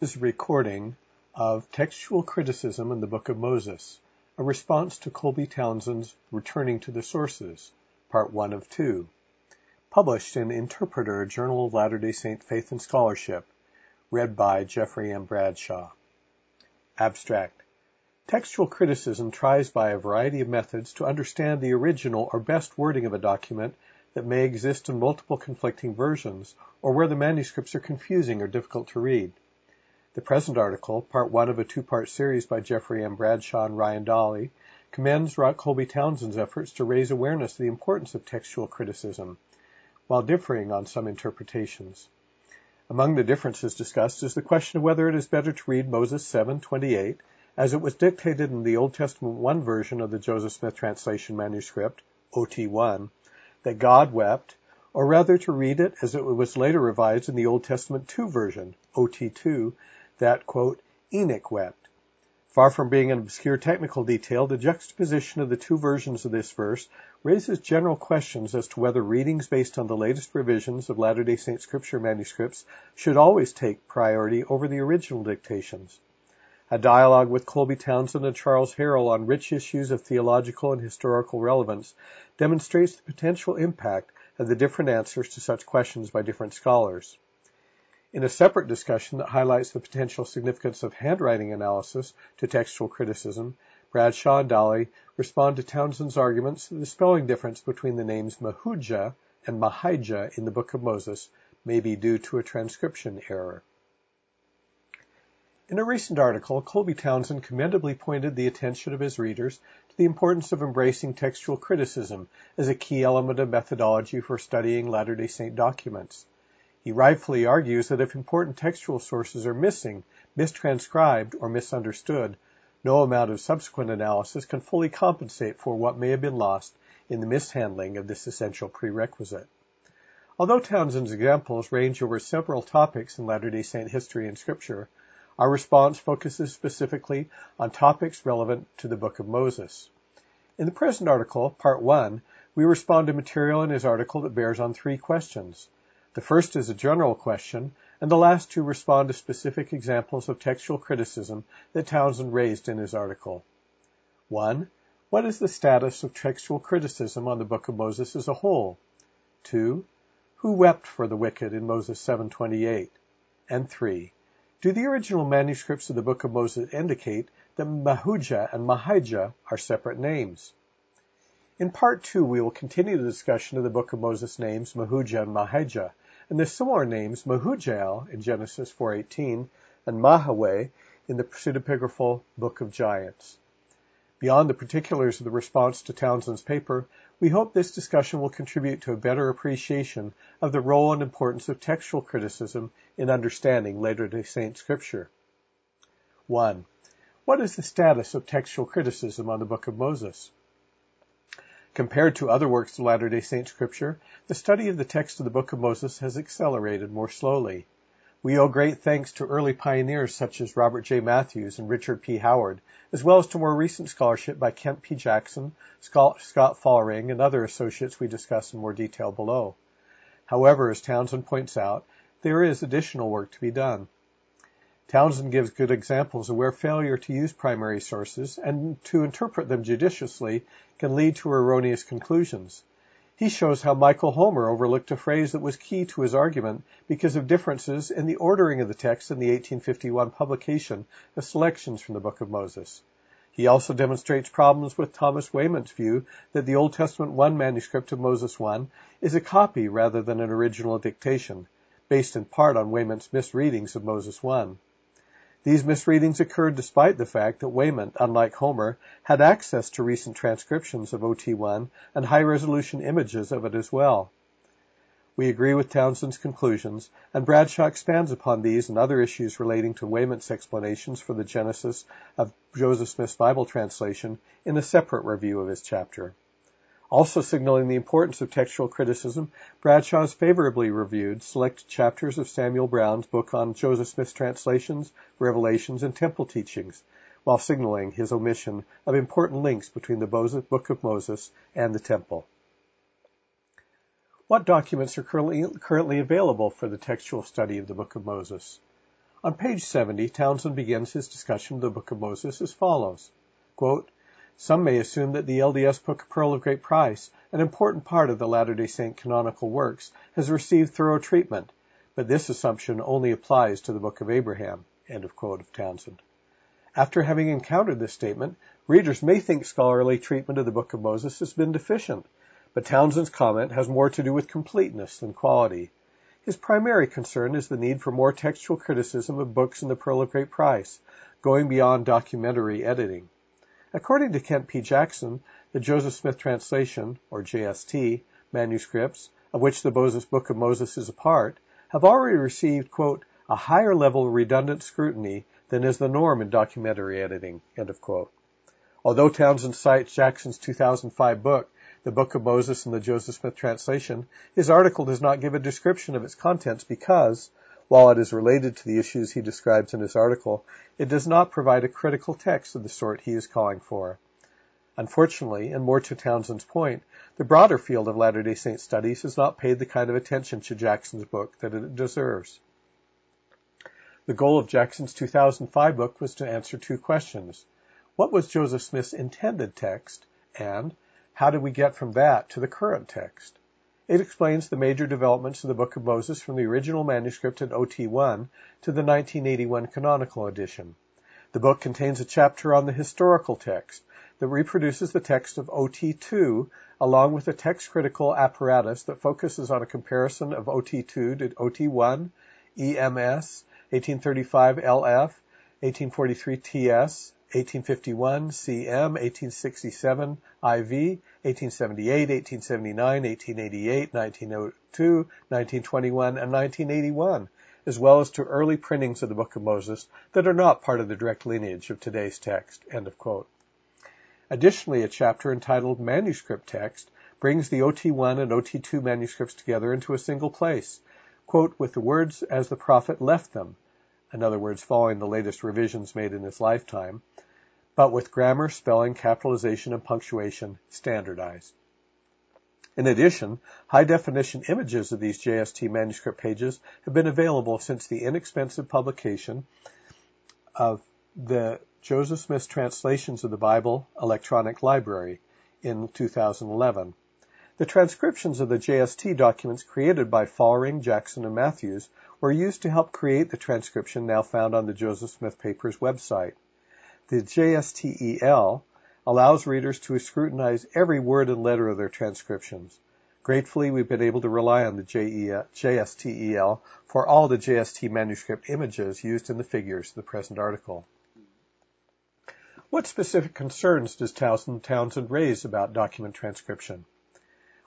This is a recording of Textual Criticism in the Book of Moses, a response to Colby Townsend's Returning to the Sources, Part 1 of 2, published in Interpreter, Journal of Latter-day Saint Faith and Scholarship, read by Jeffrey M. Bradshaw. Abstract. Textual criticism tries by a variety of methods to understand the original or best wording of a document that may exist in multiple conflicting versions, or where the manuscripts are confusing or difficult to read. The present article, part one of a two-part series by Jeffrey M. Bradshaw and Ryan Dahle, commends Colby Townsend's efforts to raise awareness of the importance of textual criticism, while differing on some interpretations. Among the differences discussed is the question of whether it is better to read Moses 7:28 as it was dictated in the Old Testament 1 version of the Joseph Smith translation manuscript, OT1, that God wept, or rather to read it as it was later revised in the Old Testament 2 version, OT2, that, quote, Enoch wept. Far from being an obscure technical detail, the juxtaposition of the two versions of this verse raises general questions as to whether readings based on the latest revisions of Latter-day Saint scripture manuscripts should always take priority over the original dictations. A dialogue with Colby Townsend and Charles Harrell on rich issues of theological and historical relevance demonstrates the potential impact of the different answers to such questions by different scholars. In a separate discussion that highlights the potential significance of handwriting analysis to textual criticism, Bradshaw and Dahle respond to Townsend's arguments that the spelling difference between the names Mahujah and Mahijah in the Book of Moses may be due to a transcription error. In a recent article, Colby Townsend commendably pointed the attention of his readers to the importance of embracing textual criticism as a key element of methodology for studying Latter-day Saint documents. He rightfully argues that if important textual sources are missing, mistranscribed, or misunderstood, no amount of subsequent analysis can fully compensate for what may have been lost in the mishandling of this essential prerequisite. Although Townsend's examples range over several topics in Latter-day Saint history and scripture, our response focuses specifically on topics relevant to the Book of Moses. In the present article, Part 1, we respond to material in his article that bears on three questions. The first is a general question, and the last two respond to specific examples of textual criticism that Townsend raised in his article. 1. What is the status of textual criticism on the Book of Moses as a whole? 2. Who wept for the wicked in Moses 7:28? And 3. Do the original manuscripts of the Book of Moses indicate that Mahujah and Mahijah are separate names? In part two, we will continue the discussion of the Book of Moses names Mahujah and Mahijah, and the similar names Mehujael in Genesis 4:18 and Mahaweh in the pseudepigraphal Book of Giants. Beyond the particulars of the response to Townsend's paper, we hope this discussion will contribute to a better appreciation of the role and importance of textual criticism in understanding Latter-day Saint scripture. 1. What is the status of textual criticism on the Book of Moses? Compared to other works of Latter-day Saint scripture, the study of the text of the Book of Moses has accelerated more slowly. We owe great thanks to early pioneers such as Robert J. Matthews and Richard P. Howard, as well as to more recent scholarship by Kent P. Jackson, Scott Faulring, and other associates we discuss in more detail below. However, as Townsend points out, there is additional work to be done. Townsend gives good examples of where failure to use primary sources and to interpret them judiciously can lead to erroneous conclusions. He shows how Michael Homer overlooked a phrase that was key to his argument because of differences in the ordering of the text in the 1851 publication of selections from the Book of Moses. He also demonstrates problems with Thomas Wayment's view that the Old Testament 1 manuscript of Moses 1 is a copy rather than an original dictation, based in part on Wayment's misreadings of Moses 1. These misreadings occurred despite the fact that Wayment, unlike Homer, had access to recent transcriptions of OT1 and high-resolution images of it as well. We agree with Townsend's conclusions, and Bradshaw expands upon these and other issues relating to Wayment's explanations for the genesis of Joseph Smith's Bible translation in a separate review of his chapter. Also signaling the importance of textual criticism, Bradshaw favorably reviewed select chapters of Samuel Brown's book on Joseph Smith's translations, revelations, and temple teachings, while signaling his omission of important links between the Book of Moses and the temple. What documents are currently, currently available for the textual study of the Book of Moses? On page 70, Townsend begins his discussion of the Book of Moses as follows. Quote, Some may assume that the LDS Book Pearl of Great Price, an important part of the Latter-day Saint canonical works, has received thorough treatment, but this assumption only applies to the Book of Abraham. End of quote of Townsend. After having encountered this statement, readers may think scholarly treatment of the Book of Moses has been deficient, but Townsend's comment has more to do with completeness than quality. His primary concern is the need for more textual criticism of books in the Pearl of Great Price, going beyond documentary editing. According to Kent P. Jackson, the Joseph Smith translation, or JST, manuscripts, of which the Book of Moses is a part, have already received, quote, a higher level of redundant scrutiny than is the norm in documentary editing, end of quote. Although Townsend cites Jackson's 2005 book the Book of Moses in the Joseph Smith translation, his article does not give a description of its contents because, while it is related to the issues he describes in his article, it does not provide a critical text of the sort he is calling for. Unfortunately, and more to Townsend's point, the broader field of Latter-day Saint studies has not paid the kind of attention to Jackson's book that it deserves. The goal of Jackson's 2005 book was to answer two questions. What was Joseph Smith's intended text? And how did we get from that to the current text? It explains the major developments of the Book of Moses from the original manuscript in OT1 to the 1981 canonical edition. The book contains a chapter on the historical text that reproduces the text of OT2 along with a text critical apparatus that focuses on a comparison of OT2 to OT1, EMS, 1835 LF, 1843 TS, 1851 CM, 1867 IV, 1878, 1879, 1888, 1902, 1921, and 1981, as well as to early printings of the Book of Moses that are not part of the direct lineage of today's text. End of quote. Additionally, a chapter entitled Manuscript Text brings the OT1 and OT2 manuscripts together into a single place, quote, with the words as the prophet left them, in other words, following the latest revisions made in his lifetime, but with grammar, spelling, capitalization, and punctuation standardized. In addition, high-definition images of these JST manuscript pages have been available since the inexpensive publication of the Joseph Smith's Translations of the Bible Electronic Library in 2011. The transcriptions of the JST documents created by Faulring, Jackson, and Matthews were used to help create the transcription now found on the Joseph Smith Papers website. The JSTEL allows readers to scrutinize every word and letter of their transcriptions. Gratefully, we've been able to rely on the JSTEL for all the JST manuscript images used in the figures of the present article. What specific concerns does Townsend raise about document transcription?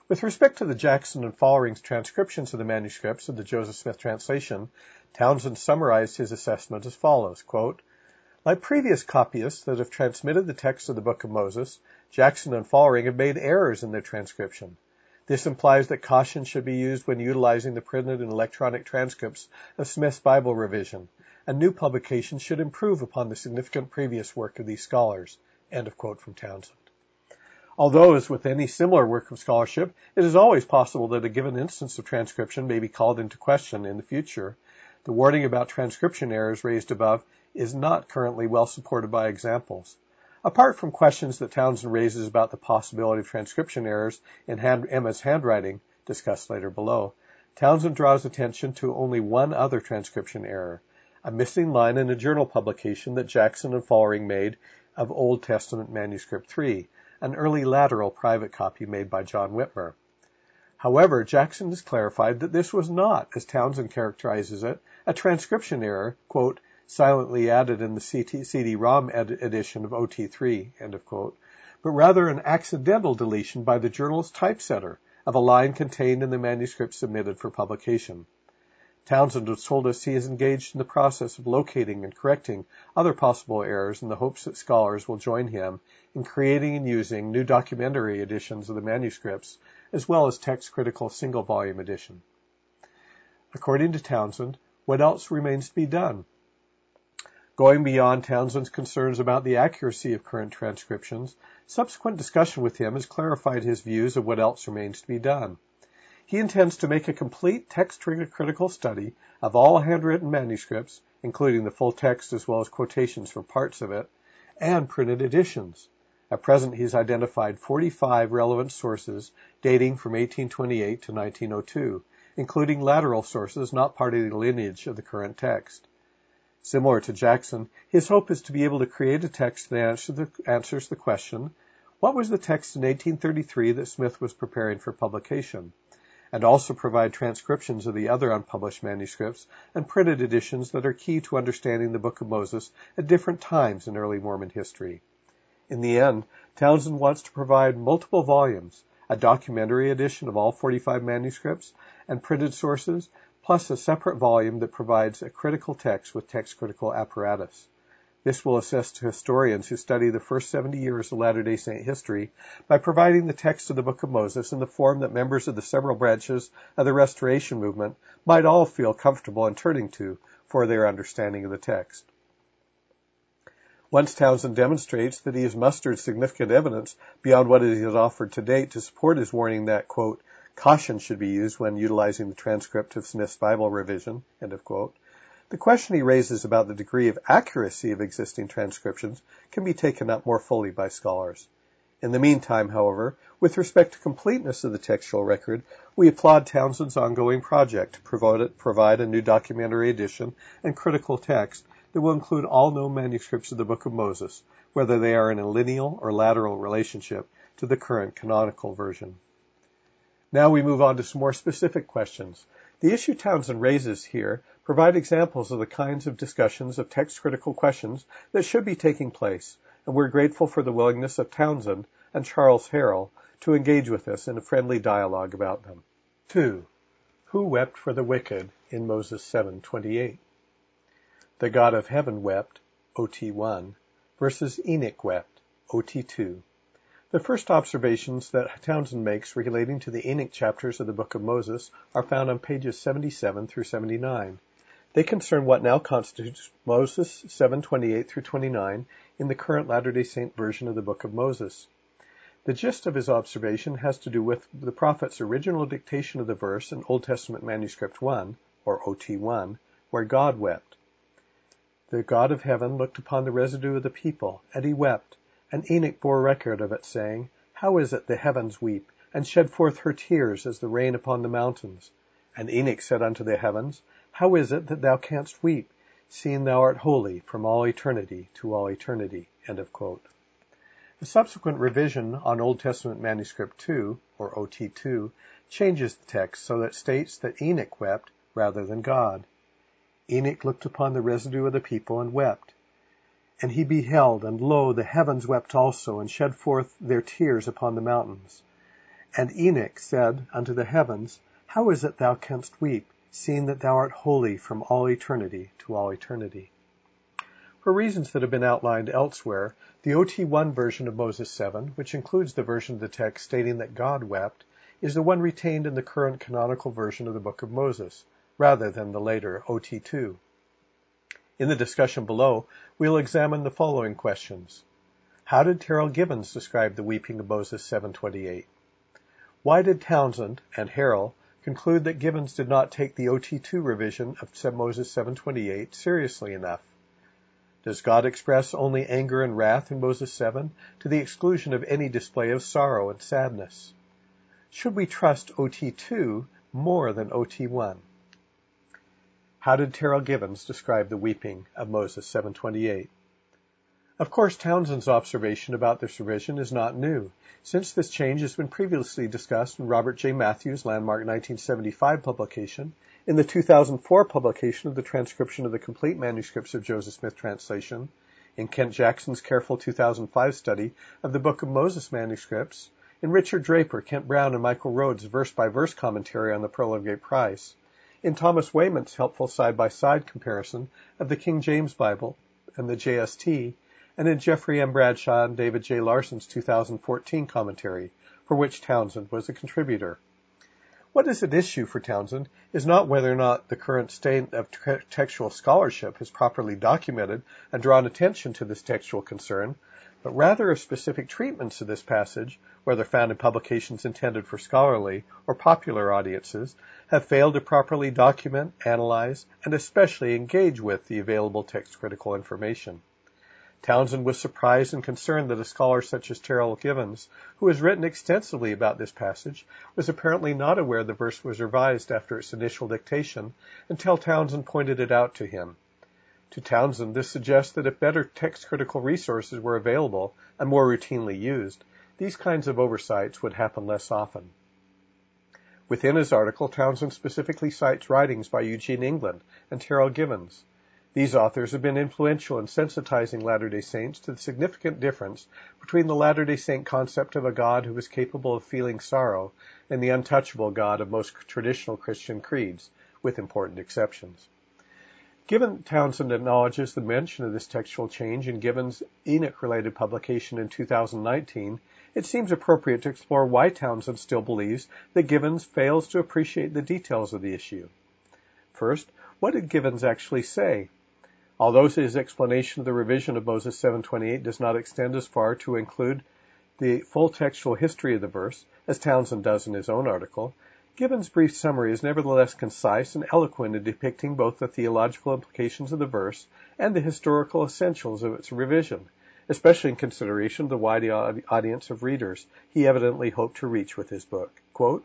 With respect to the Jackson and Faulring's transcriptions of the manuscripts of the Joseph Smith translation, Townsend summarized his assessment as follows, quote, Like previous copyists that have transmitted the text of the Book of Moses, Jackson and Faulring have made errors in their transcription. This implies that caution should be used when utilizing the printed and electronic transcripts of Smith's Bible revision, and new publications should improve upon the significant previous work of these scholars. End of quote from Townsend. Although, as with any similar work of scholarship, it is always possible that a given instance of transcription may be called into question in the future, the warning about transcription errors raised above is not currently well supported by examples. Apart from questions that Townsend raises about the possibility of transcription errors in hand, Emma's handwriting, discussed later below, Townsend draws attention to only one other transcription error, a missing line in a journal publication that Jackson and Faulring made of Old Testament Manuscript 3, an early lateral private copy made by John Whitmer. However, Jackson has clarified that this was not, as Townsend characterizes it, a transcription error, quote, silently added in the CD-ROM ed- edition of OT3, end of quote, but rather an accidental deletion by the journal's typesetter of a line contained in the manuscript submitted for publication. Townsend has told us he is engaged in the process of locating and correcting other possible errors in the hopes that scholars will join him in creating and using new documentary editions of the manuscripts, as well as text-critical single-volume edition. According to Townsend, what else remains to be done? Going beyond Townsend's concerns about the accuracy of current transcriptions, subsequent discussion with him has clarified his views of what else remains to be done. He intends to make a complete text-trigger critical study of all handwritten manuscripts, including the full text as well as quotations from parts of it, and printed editions. At present he has identified 45 relevant sources dating from 1828 to 1902, including lateral sources not part of the lineage of the current text. Similar to Jackson, his hope is to be able to create a text that answers the question, what was the text in 1833 that Smith was preparing for publication? And also provide transcriptions of the other unpublished manuscripts and printed editions that are key to understanding the Book of Moses at different times in early Mormon history. In the end, Townsend wants to provide multiple volumes, a documentary edition of all 45 manuscripts and printed sources, plus a separate volume that provides a critical text with text critical apparatus. This will assist historians who study the first 70 years of Latter-day Saint history by providing the text of the Book of Moses in the form that members of the several branches of the Restoration movement might all feel comfortable in turning to for their understanding of the text. Once Townsend demonstrates that he has mustered significant evidence beyond what he has offered to date to support his warning that, quote, caution should be used when utilizing the transcript of Smith's Bible revision, end of quote, the question he raises about the degree of accuracy of existing transcriptions can be taken up more fully by scholars. In the meantime, however, with respect to completeness of the textual record, we applaud Townsend's ongoing project to provide a new documentary edition and critical text that will include all known manuscripts of the Book of Moses, whether they are in a lineal or lateral relationship to the current canonical version. Now we move on to some more specific questions. The issue Townsend raises here provide examples of the kinds of discussions of text-critical questions that should be taking place, and we're grateful for the willingness of Townsend and Charles Harrell to engage with us in a friendly dialogue about them. 2. Who wept for the wicked in Moses 7:28? The God of heaven wept, OT1, versus Enoch wept, OT2. The first observations that Townsend makes relating to the Enoch chapters of the Book of Moses are found on pages 77 through 79. They concern what now constitutes Moses 7:28 through 29 in the current Latter-day Saint version of the Book of Moses. The gist of his observation has to do with the prophet's original dictation of the verse in Old Testament Manuscript 1, or OT1, where God wept. The God of heaven looked upon the residue of the people, and he wept. And Enoch bore record of it, saying, How is it the heavens weep, and shed forth her tears as the rain upon the mountains? And Enoch said unto the heavens, how is it that thou canst weep, seeing thou art holy from all eternity to all eternity? A subsequent revision on Old Testament Manuscript 2, or OT2, changes the text so that it states that Enoch wept rather than God. Enoch looked upon the residue of the people and wept. And he beheld, and lo, the heavens wept also, and shed forth their tears upon the mountains. And Enoch said unto the heavens, How is it thou canst weep, seeing that thou art holy from all eternity to all eternity. For reasons that have been outlined elsewhere, the OT1 version of Moses 7, which includes the version of the text stating that God wept, is the one retained in the current canonical version of the Book of Moses, rather than the later OT2. In the discussion below, we'll examine the following questions. How did Terryl Givens describe the weeping of Moses 728? Why did Townsend and Harrell conclude that Givens did not take the OT2 revision of Moses 7:28 seriously enough. Does God express only anger and wrath in Moses 7 to the exclusion of any display of sorrow and sadness? Should we trust OT2 more than OT1? How did Terryl Givens describe the weeping of Moses 7:28? Of course, Townsend's observation about this revision is not new, since this change has been previously discussed in Robert J. Matthews' landmark 1975 publication, in the 2004 publication of the transcription of the complete manuscripts of Joseph Smith translation, in Kent Jackson's careful 2005 study of the Book of Moses manuscripts, in Richard Draper, Kent Brown, and Michael Rhodes' verse-by-verse commentary on the Pearl of Great Price, in Thomas Wayment's helpful side-by-side comparison of the King James Bible and the JST, and in Jeffrey M. Bradshaw and David J. Larsen's 2014 commentary, for which Townsend was a contributor. What is at issue for Townsend is not whether or not the current state of textual scholarship has properly documented and drawn attention to this textual concern, but rather of specific treatments of this passage, whether found in publications intended for scholarly or popular audiences, have failed to properly document, analyze, and especially engage with the available text critical information. Townsend was surprised and concerned that a scholar such as Terryl Givens, who has written extensively about this passage, was apparently not aware the verse was revised after its initial dictation until Townsend pointed it out to him. To Townsend, this suggests that if better text critical resources were available and more routinely used, these kinds of oversights would happen less often. Within his article, Townsend specifically cites writings by Eugene England and Terryl Givens. These authors have been influential in sensitizing Latter-day Saints to the significant difference between the Latter-day Saint concept of a God who is capable of feeling sorrow and the untouchable God of most traditional Christian creeds, with important exceptions. Given Townsend acknowledges the mention of this textual change in Givens' Enoch-related publication in 2019, it seems appropriate to explore why Townsend still believes that Givens fails to appreciate the details of the issue. First, what did Givens actually say? Although his explanation of the revision of Moses 7:28 does not extend as far to include the full textual history of the verse, as Townsend does in his own article, Givens' brief summary is nevertheless concise and eloquent in depicting both the theological implications of the verse and the historical essentials of its revision, especially in consideration of the wide audience of readers he evidently hoped to reach with his book. Quote,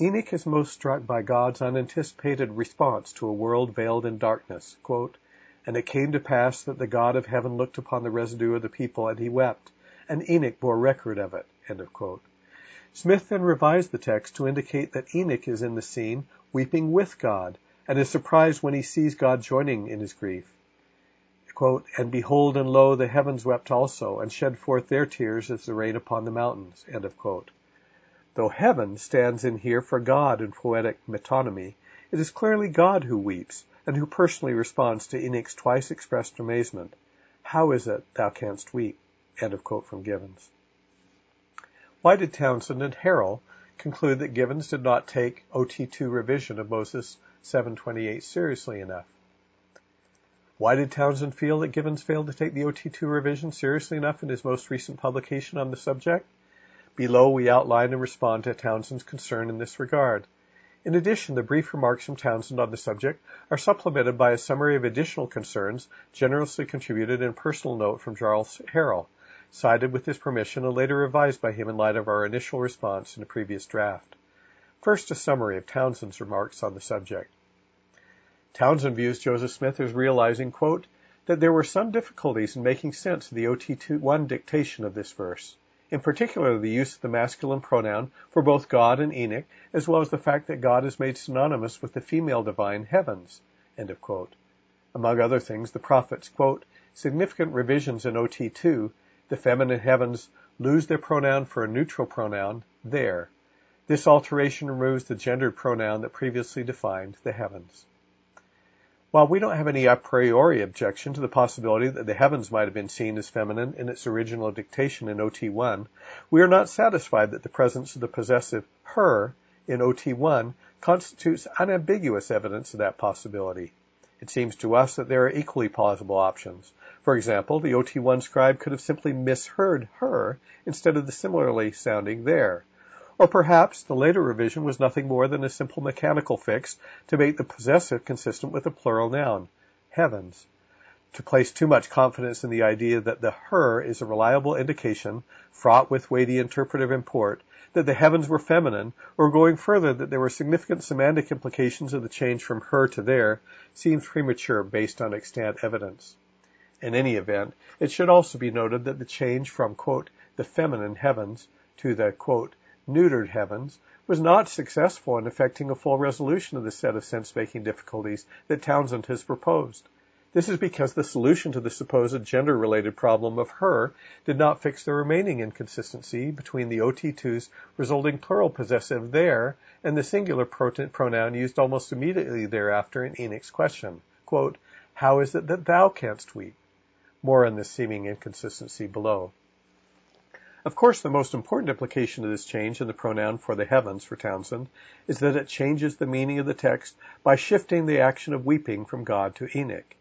Enoch is most struck by God's unanticipated response to a world veiled in darkness. Quote, and it came to pass that the God of heaven looked upon the residue of the people, and he wept, and Enoch bore record of it. Smith then revised the text to indicate that Enoch is in the scene weeping with God, and is surprised when he sees God joining in his grief. Quote, and behold, and lo, the heavens wept also, and shed forth their tears as the rain upon the mountains. Though heaven stands in here for God in poetic metonymy, it is clearly God who weeps, and who personally responds to Enoch's twice expressed amazement. How is it thou canst weep? End of quote from Givens. Why did Townsend and Harrell conclude that Givens did not take OT2 revision of Moses 728 seriously enough? Why did Townsend feel that Givens failed to take the OT2 revision seriously enough in his most recent publication on the subject? Below we outline and respond to Townsend's concern in this regard. In addition, the brief remarks from Townsend on the subject are supplemented by a summary of additional concerns generously contributed in personal note from Charles Harrell, cited with his permission and later revised by him in light of our initial response in a previous draft. First, a summary of Townsend's remarks on the subject. Townsend views Joseph Smith as realizing, quote, that there were some difficulties in making sense of the OT1 dictation of this verse in particular the use of the masculine pronoun for both God and Enoch, as well as the fact that God is made synonymous with the female divine heavens. Among other things, the prophets, quote, significant revisions in OT2, the feminine heavens lose their pronoun for a neutral pronoun, there. This alteration removes the gendered pronoun that previously defined the heavens. While we don't have any a priori objection to the possibility that the heavens might have been seen as feminine in its original dictation in OT1, we are not satisfied that the presence of the possessive her in OT1 constitutes unambiguous evidence of that possibility. It seems to us that there are equally plausible options. For example, the OT1 scribe could have simply misheard her instead of the similarly sounding there. Or perhaps the later revision was nothing more than a simple mechanical fix to make the possessive consistent with the plural noun, heavens. To place too much confidence in the idea that the her is a reliable indication, fraught with weighty interpretive import, that the heavens were feminine, or going further that there were significant semantic implications of the change from her to there, seems premature based on extant evidence. In any event, it should also be noted that the change from, quote, the feminine heavens to the, quote, neutered heavens, was not successful in effecting a full resolution of the set of sense-making difficulties that Townsend has proposed. This is because the solution to the supposed gender-related problem of her did not fix the remaining inconsistency between the OT2's resulting plural possessive there and the singular pronoun used almost immediately thereafter in Enoch's question. Quote, How is it that thou canst weep? More on this seeming inconsistency below. Of course, the most important implication of this change in the pronoun for the heavens for Townsend is that it changes the meaning of the text by shifting the action of weeping from God to Enoch.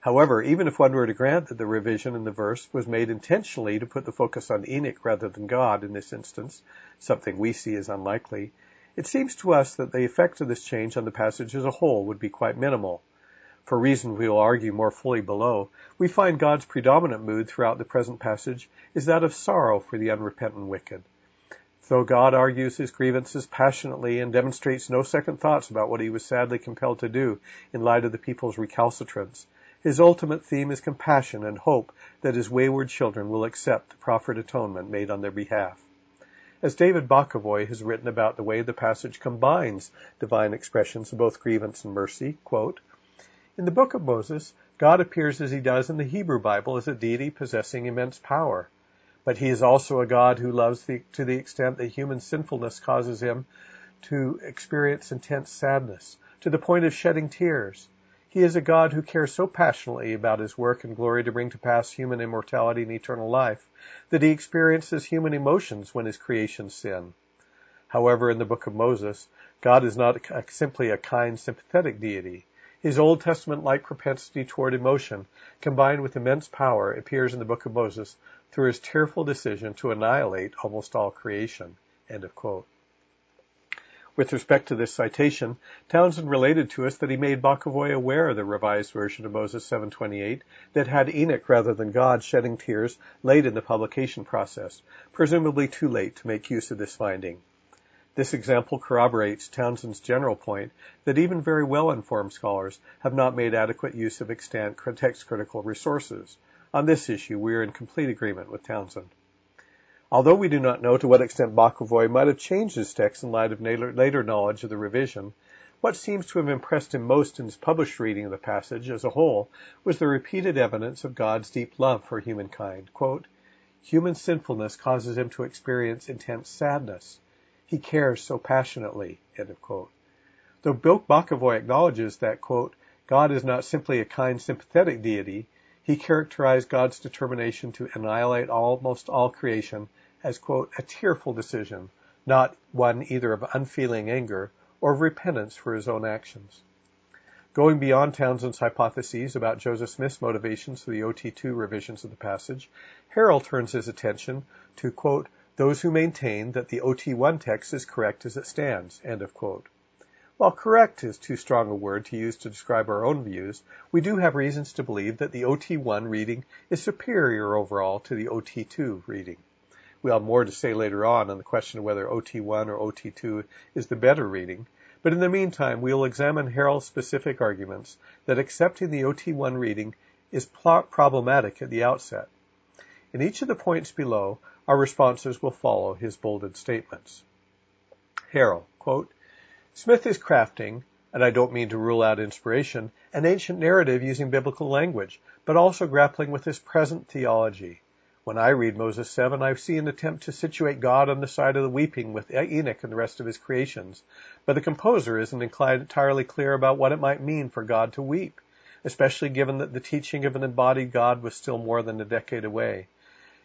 However, even if one were to grant that the revision in the verse was made intentionally to put the focus on Enoch rather than God in this instance, something we see as unlikely, it seems to us that the effect of this change on the passage as a whole would be quite minimal. For reasons we will argue more fully below, we find God's predominant mood throughout the present passage is that of sorrow for the unrepentant wicked. Though God argues his grievances passionately and demonstrates no second thoughts about what he was sadly compelled to do in light of the people's recalcitrance, his ultimate theme is compassion and hope that his wayward children will accept the proffered atonement made on their behalf. As David Bokovoy has written about the way the passage combines divine expressions of both grievance and mercy, quote, In the book of Moses, God appears as he does in the Hebrew Bible as a deity possessing immense power. But he is also a God who loves the, to the extent that human sinfulness causes him to experience intense sadness, to the point of shedding tears. He is a God who cares so passionately about his work and glory to bring to pass human immortality and eternal life that he experiences human emotions when his creations sin. However, in the book of Moses, God is not simply a kind, sympathetic deity. His Old Testament-like propensity toward emotion, combined with immense power, appears in the book of Moses through his tearful decision to annihilate almost all creation. End of quote. With respect to this citation, Townsend related to us that he made Bokovoy aware of the revised version of Moses 728 that had Enoch rather than God shedding tears late in the publication process, presumably too late to make use of this finding. This example corroborates Townsend's general point that even very well-informed scholars have not made adequate use of extant text-critical resources. On this issue, we are in complete agreement with Townsend. Although we do not know to what extent Bokovoy might have changed his text in light of later knowledge of the revision, what seems to have impressed him most in his published reading of the passage as a whole was the repeated evidence of God's deep love for humankind. Quote, Human sinfulness causes him to experience intense sadness. He cares so passionately. End of quote. Though Bokovoy acknowledges that, quote, God is not simply a kind, sympathetic deity, he characterized God's determination to annihilate almost all creation as, quote, a tearful decision, not one either of unfeeling anger or of repentance for his own actions. Going beyond Townsend's hypotheses about Joseph Smith's motivations for the OT2 revisions of the passage, Harrell turns his attention to, quote, those who maintain that the OT1 text is correct as it stands, end of quote. While correct is too strong a word to use to describe our own views, we do have reasons to believe that the OT1 reading is superior overall to the OT2 reading. We'll have more to say later on on the question of whether OT1 or OT2 is the better reading, but in the meantime, we'll examine Harrell's specific arguments that accepting the OT1 reading is problematic at the outset. In each of the points below, our responses will follow his bolded statements. Harrell, quote, Smith is crafting, and I don't mean to rule out inspiration, an ancient narrative using biblical language, but also grappling with his present theology. When I read Moses 7, I see an attempt to situate God on the side of the weeping with Enoch and the rest of his creations, but the composer isn't entirely clear about what it might mean for God to weep, especially given that the teaching of an embodied God was still more than a decade away.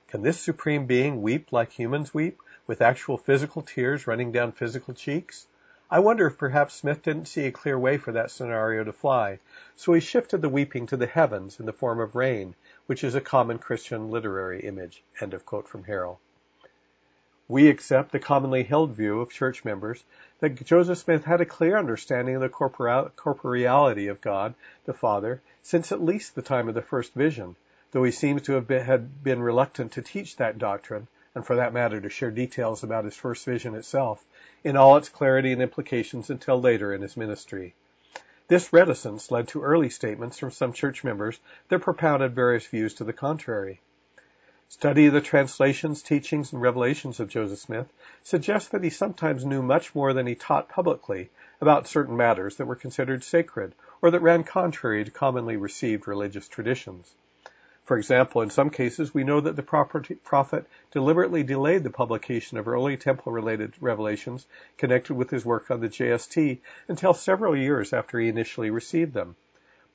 Can this supreme being weep like humans weep, with actual physical tears running down physical cheeks? I wonder if perhaps Smith didn't see a clear way for that scenario to fly, so he shifted the weeping to the heavens in the form of rain, which is a common Christian literary image. End of quote from Harrell. We accept the commonly held view of church members that Joseph Smith had a clear understanding of the corporeality of God, the Father, since at least the time of the first vision, though he seems to have been, had been reluctant to teach that doctrine, and for that matter to share details about his first vision itself, in all its clarity and implications until later in his ministry. This reticence led to early statements from some church members that propounded various views to the contrary. Study of the translations, teachings, and revelations of Joseph Smith suggests that he sometimes knew much more than he taught publicly about certain matters that were considered sacred or that ran contrary to commonly received religious traditions. For example, in some cases, we know that the prophet deliberately delayed the publication of early temple-related revelations connected with his work on the JST until several years after he initially received them.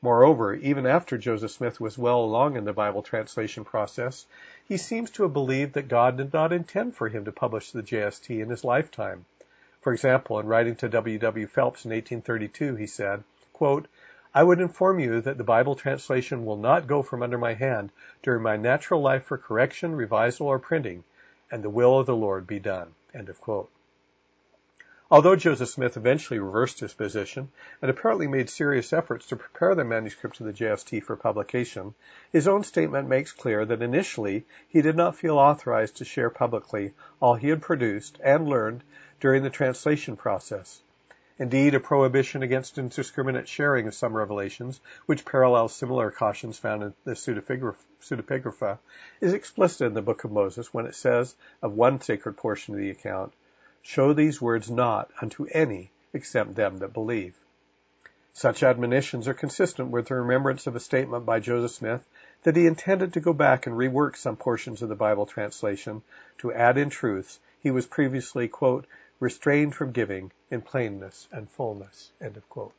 Moreover, even after Joseph Smith was well along in the Bible translation process, he seems to have believed that God did not intend for him to publish the JST in his lifetime. For example, in writing to W. W. Phelps in 1832, he said, quote, I would inform you that the Bible translation will not go from under my hand during my natural life for correction, revisal, or printing, and the will of the Lord be done. End of quote. Although Joseph Smith eventually reversed his position and apparently made serious efforts to prepare the manuscript of the JST for publication, his own statement makes clear that initially he did not feel authorized to share publicly all he had produced and learned during the translation process. Indeed, a prohibition against indiscriminate sharing of some revelations, which parallels similar cautions found in the pseudepigrapha, is explicit in the Book of Moses when it says of one sacred portion of the account, Show these words not unto any except them that believe. Such admonitions are consistent with the remembrance of a statement by Joseph Smith that he intended to go back and rework some portions of the Bible translation to add in truths he was previously, quote, restrained from giving in plainness and fullness, end of quote.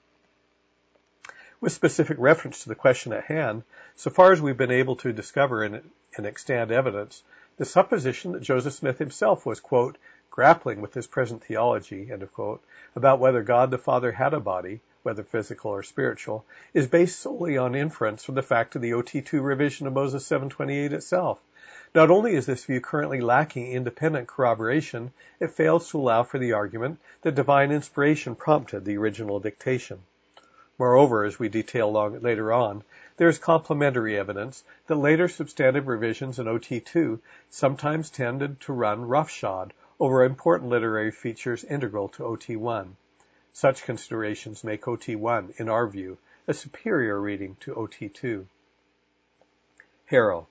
With specific reference to the question at hand, so far as we've been able to discover in, in extant evidence, the supposition that Joseph Smith himself was, quote, grappling with his present theology, quote, about whether God the Father had a body, whether physical or spiritual, is based solely on inference from the fact of the OT2 revision of Moses 728 itself. Not only is this view currently lacking independent corroboration, it fails to allow for the argument that divine inspiration prompted the original dictation. Moreover, as we detail long, later on, there is complementary evidence that later substantive revisions in OT2 sometimes tended to run roughshod over important literary features integral to OT1. Such considerations make OT1, in our view, a superior reading to OT2. Harrell,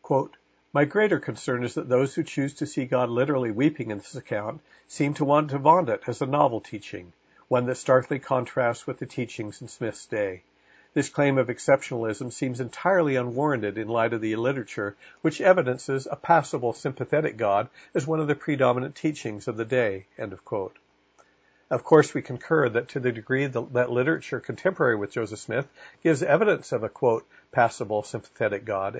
quote, My greater concern is that those who choose to see God literally weeping in this account seem to want to vaunt it as a novel teaching, one that starkly contrasts with the teachings in Smith's day. This claim of exceptionalism seems entirely unwarranted in light of the literature which evidences a passible sympathetic God as one of the predominant teachings of the day. Of course, we concur that to the degree that literature contemporary with Joseph Smith gives evidence of a, quote, passible, sympathetic God,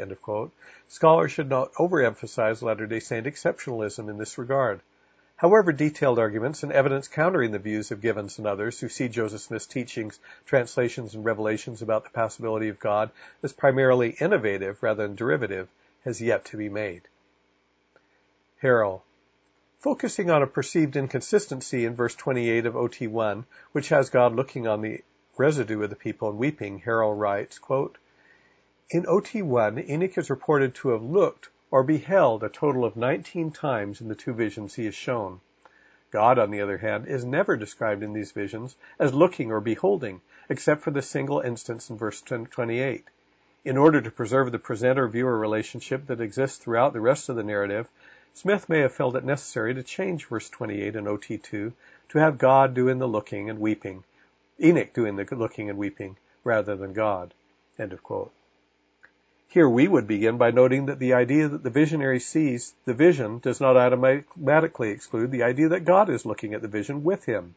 scholars should not overemphasize Latter-day Saint exceptionalism in this regard. However, detailed arguments and evidence countering the views of Givens and others who see Joseph Smith's teachings, translations, and revelations about the passibility of God as primarily innovative rather than derivative has yet to be made. Harrell. Focusing on a perceived inconsistency in verse 28 of OT1, which has God looking on the residue of the people and weeping, Harrell writes, quote, In OT1, Enoch is reported to have looked or beheld a total of 19 times in the two visions he is shown. God, on the other hand, is never described in these visions as looking or beholding, except for the single instance in verse 28. In order to preserve the presenter-viewer relationship that exists throughout the rest of the narrative, Smith may have felt it necessary to change verse 28 in OT2 to have God doing the looking and weeping, Enoch doing the looking and weeping, rather than God. Here we would begin by noting that the idea that the visionary sees the vision does not automatically exclude the idea that God is looking at the vision with him.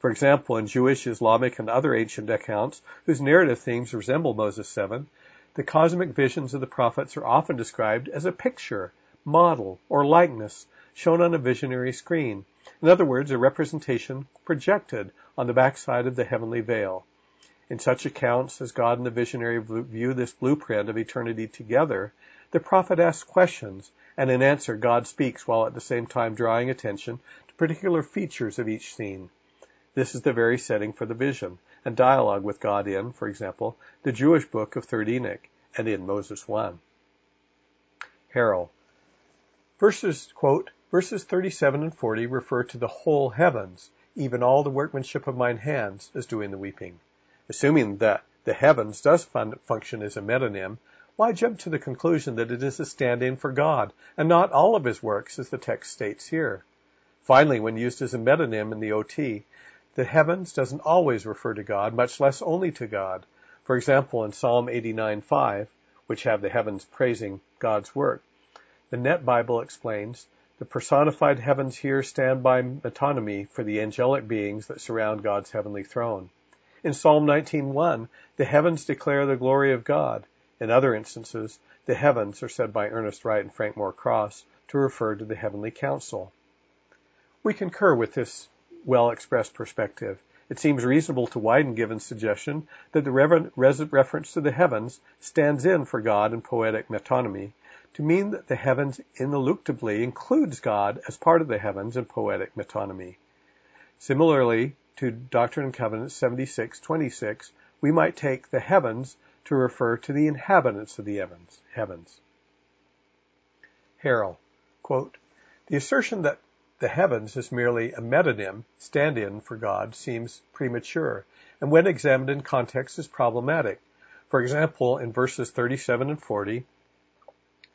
For example, in Jewish, Islamic, and other ancient accounts whose narrative themes resemble Moses 7, the cosmic visions of the prophets are often described as a picture, model, or likeness shown on a visionary screen. In other words, a representation projected on the backside of the heavenly veil. In such accounts as God and the visionary view this blueprint of eternity together, the prophet asks questions, and in answer God speaks while at the same time drawing attention to particular features of each scene. This is the very setting for the vision, and dialogue with God in, for example, the Jewish book of 3rd Enoch, and in Moses 1. Harrell. Verses, quote, verses 37 and 40 refer to the whole heavens, even all the workmanship of mine hands, as doing the weeping. Assuming that the heavens does fun- function as a metonym, why jump to the conclusion that it is a stand-in for God and not all of his works as the text states here? Finally, when used as a metonym in the OT, the heavens doesn't always refer to God, much less only to God. For example, in Psalm 89:5, which have the heavens praising God's work, the Net Bible explains, the personified heavens here stand by metonymy for the angelic beings that surround God's heavenly throne. In Psalm 19:1, the heavens declare the glory of God. In other instances, the heavens are said by Ernest Wright and Frank Moore Cross to refer to the heavenly council. We concur with this well expressed perspective, It seems reasonable to widen Givens' suggestion that the reverent, reference to the heavens stands in for God in poetic metonymy to mean that the heavens ineluctably includes God as part of the heavens in poetic metonymy. Similarly to Doctrine and Covenants 76:26, we might take the heavens to refer to the inhabitants of the heavens. heavens. Harrell, quote, The assertion that the heavens is merely a metonym, stand-in for God, seems premature, and when examined in context is problematic. For example, in verses 37 and 40,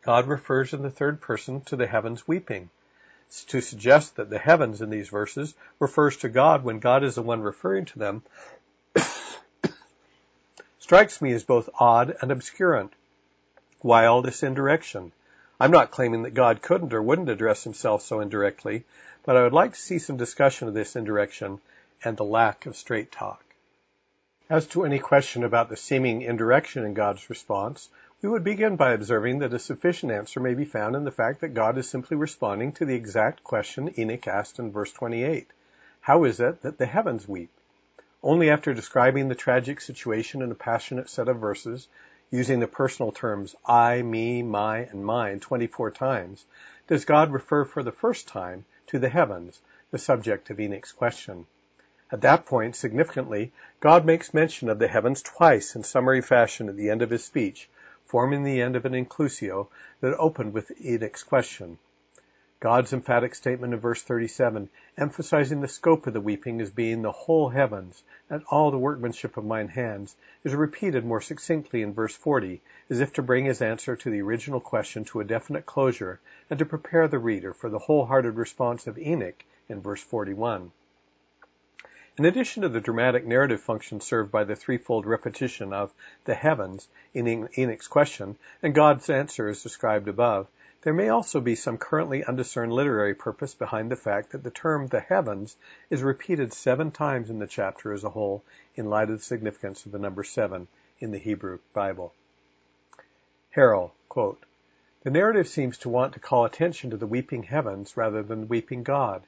God refers in the third person to the heavens weeping. To suggest that the heavens in these verses refers to God when God is the one referring to them strikes me as both odd and obscurant. Why all this indirection? I'm not claiming that God couldn't or wouldn't address himself so indirectly, but I would like to see some discussion of this indirection and the lack of straight talk. As to any question about the seeming indirection in God's response, we would begin by observing that a sufficient answer may be found in the fact that God is simply responding to the exact question Enoch asked in verse 28. How is it that the heavens weep? Only after describing the tragic situation in a passionate set of verses using the personal terms I, me, my, and mine 24 times, does God refer for the first time to the heavens, the subject of Enoch's question. At that point, significantly, God makes mention of the heavens twice in summary fashion at the end of his speech, forming the end of an inclusio that opened with Enoch's question. God's emphatic statement in verse 37, emphasizing the scope of the weeping as being the whole heavens and all the workmanship of mine hands, is repeated more succinctly in verse 40, as if to bring his answer to the original question to a definite closure and to prepare the reader for the wholehearted response of Enoch in verse 41. In addition to the dramatic narrative function served by the threefold repetition of the heavens in Enoch's question and God's answer as described above, there may also be some currently undiscerned literary purpose behind the fact that the term the heavens is repeated seven times in the chapter as a whole in light of the significance of the number seven in the Hebrew Bible. Harrell, quote, The narrative seems to want to call attention to the weeping heavens rather than the weeping God.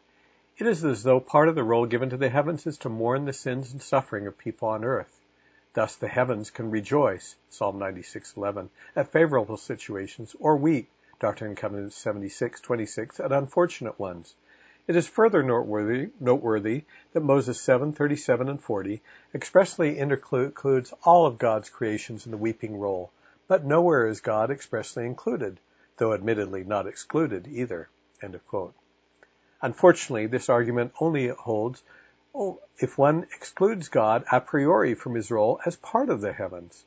It is as though part of the role given to the heavens is to mourn the sins and suffering of people on earth. Thus the heavens can rejoice, Psalm 96:11, at favorable situations, or weep Doctrine and Covenants 76:26, at unfortunate ones. It is further noteworthy, noteworthy that Moses 7:37 and 40 expressly includes all of God's creations in the weeping roll, but nowhere is God expressly included, though admittedly not excluded either. Unfortunately, this argument only holds if one excludes God a priori from his role as part of the heavens.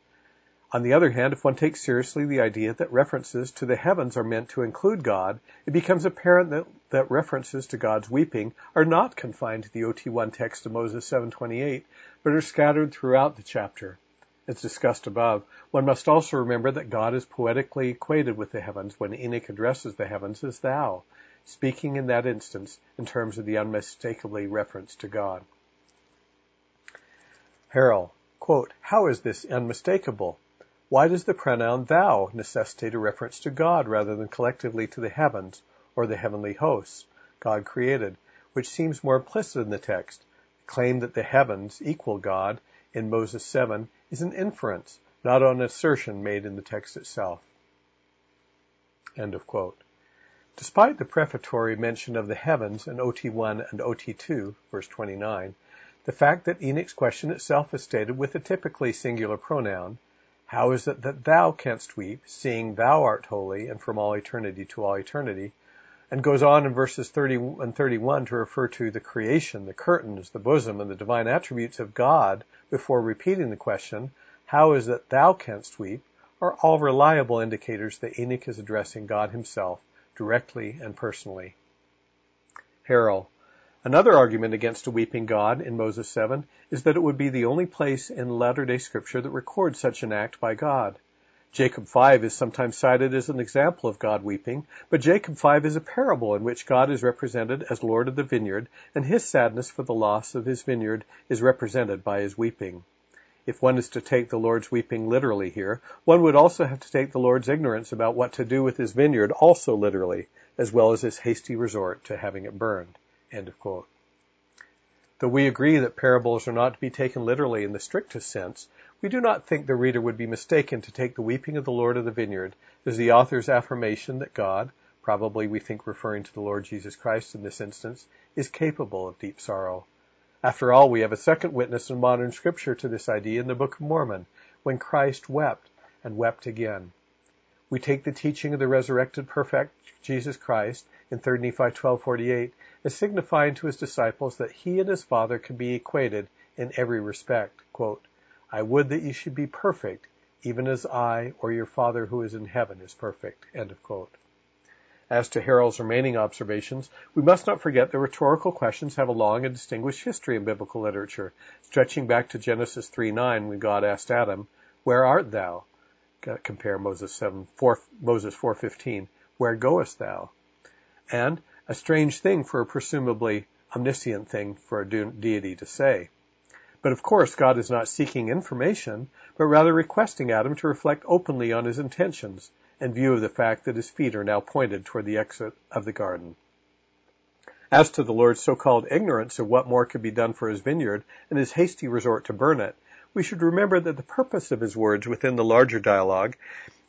On the other hand, if one takes seriously the idea that references to the heavens are meant to include God, it becomes apparent that, that references to God's weeping are not confined to the OT1 text of Moses 728, but are scattered throughout the chapter. As discussed above, one must also remember that God is poetically equated with the heavens when Enoch addresses the heavens as thou, speaking in that instance in terms of the unmistakably reference to God. Harrell, quote, How is this unmistakable? Why does the pronoun thou necessitate a reference to God rather than collectively to the heavens or the heavenly hosts God created, which seems more implicit in the text? The claim that the heavens equal God in Moses 7 is an inference, not an assertion made in the text itself. End of quote. Despite the prefatory mention of the heavens in OT1 and OT2, verse 29, the fact that Enoch's question itself is stated with a typically singular pronoun how is it that thou canst weep, seeing thou art holy and from all eternity to all eternity? And goes on in verses 30 and 31 to refer to the creation, the curtains, the bosom, and the divine attributes of God before repeating the question, How is it that thou canst weep? are all reliable indicators that Enoch is addressing God himself directly and personally. Harrell, Another argument against a weeping God in Moses 7 is that it would be the only place in latter-day scripture that records such an act by God. Jacob 5 is sometimes cited as an example of God weeping, but Jacob 5 is a parable in which God is represented as Lord of the vineyard, and his sadness for the loss of his vineyard is represented by his weeping. If one is to take the Lord's weeping literally here, one would also have to take the Lord's ignorance about what to do with his vineyard also literally, as well as his hasty resort to having it burned. Though we agree that parables are not to be taken literally in the strictest sense, we do not think the reader would be mistaken to take the weeping of the Lord of the vineyard as the author's affirmation that God, probably we think referring to the Lord Jesus Christ in this instance, is capable of deep sorrow. After all, we have a second witness in modern scripture to this idea in the Book of Mormon, when Christ wept and wept again. We take the teaching of the resurrected perfect Jesus Christ in 3 Nephi 12:48 as signifying to his disciples that he and his Father can be equated in every respect. Quote, I would that ye should be perfect, even as I or your Father who is in heaven is perfect. End of quote. As to Harrell's remaining observations, we must not forget that rhetorical questions have a long and distinguished history in biblical literature, stretching back to Genesis 3:9 when God asked Adam, "Where art thou?" Compare Moses 7, 4, Moses 4:15, "Where goest thou?" And a strange thing for a presumably omniscient thing for a deity to say. But of course, God is not seeking information, but rather requesting Adam to reflect openly on his intentions in view of the fact that his feet are now pointed toward the exit of the garden. As to the Lord's so-called ignorance of what more could be done for his vineyard and his hasty resort to burn it, we should remember that the purpose of his words within the larger dialogue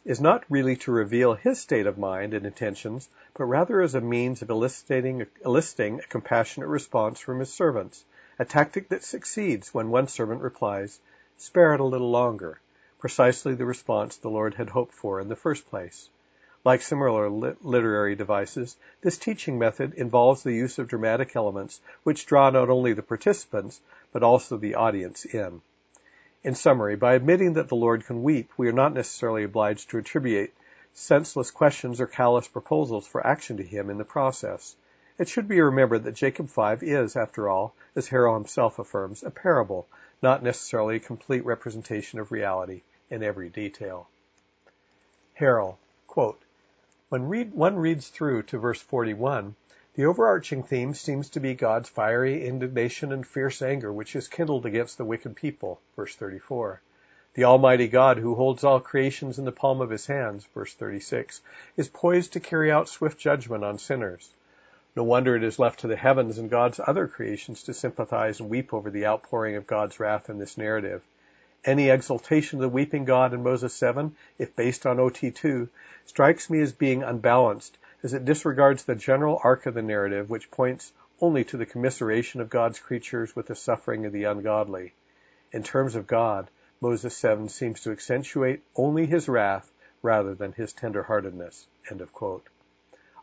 is not really to reveal his state of mind and intentions, but rather as a means of eliciting, eliciting a compassionate response from his servants, a tactic that succeeds when one servant replies, Spare it a little longer, precisely the response the Lord had hoped for in the first place. Like similar literary devices, this teaching method involves the use of dramatic elements which draw not only the participants, but also the audience in. In summary, by admitting that the Lord can weep, we are not necessarily obliged to attribute senseless questions or callous proposals for action to him in the process. It should be remembered that Jacob 5 is, after all, as Harrell himself affirms, a parable, not necessarily a complete representation of reality in every detail. Harrell, quote, when read, one reads through to verse 41, the overarching theme seems to be God's fiery indignation and fierce anger which is kindled against the wicked people, verse 34. The Almighty God, who holds all creations in the palm of his hands, verse 36, is poised to carry out swift judgment on sinners. No wonder it is left to the heavens and God's other creations to sympathize and weep over the outpouring of God's wrath in this narrative. Any exaltation of the weeping God in Moses 7, if based on OT2, strikes me as being unbalanced, as it disregards the general arc of the narrative, which points only to the commiseration of God's creatures with the suffering of the ungodly. In terms of God, Moses 7 seems to accentuate only his wrath rather than his tenderheartedness. End of quote.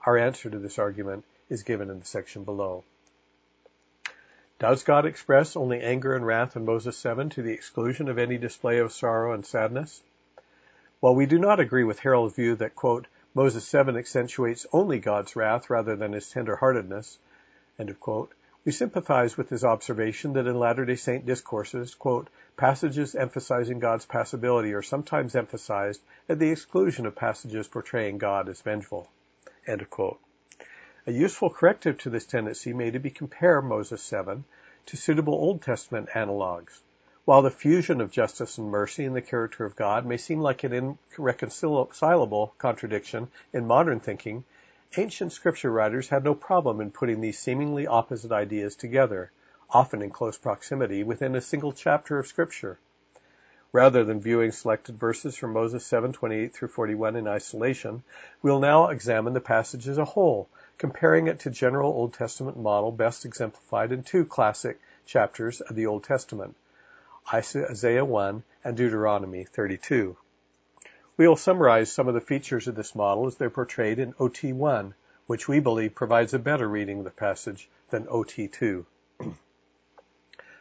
Our answer to this argument is given in the section below. Does God express only anger and wrath in Moses 7 to the exclusion of any display of sorrow and sadness? While we do not agree with Harrell's view that, quote, Moses 7 accentuates only God's wrath rather than his tenderheartedness, quote, we sympathize with his observation that in Latter-day Saint discourses, quote, passages emphasizing God's passibility are sometimes emphasized at the exclusion of passages portraying God as vengeful, end of quote. A useful corrective to this tendency may be to compare Moses 7 to suitable Old Testament analogs. While the fusion of justice and mercy in the character of God may seem like an irreconcilable contradiction in modern thinking, ancient scripture writers had no problem in putting these seemingly opposite ideas together, often in close proximity, within a single chapter of scripture. Rather than viewing selected verses from Moses 7:28 through 41 in isolation, we'll now examine the passage as a whole comparing it to general Old Testament model best exemplified in two classic chapters of the Old Testament, Isaiah 1 and Deuteronomy 32. We will summarize some of the features of this model as they're portrayed in OT 1, which we believe provides a better reading of the passage than OT 2.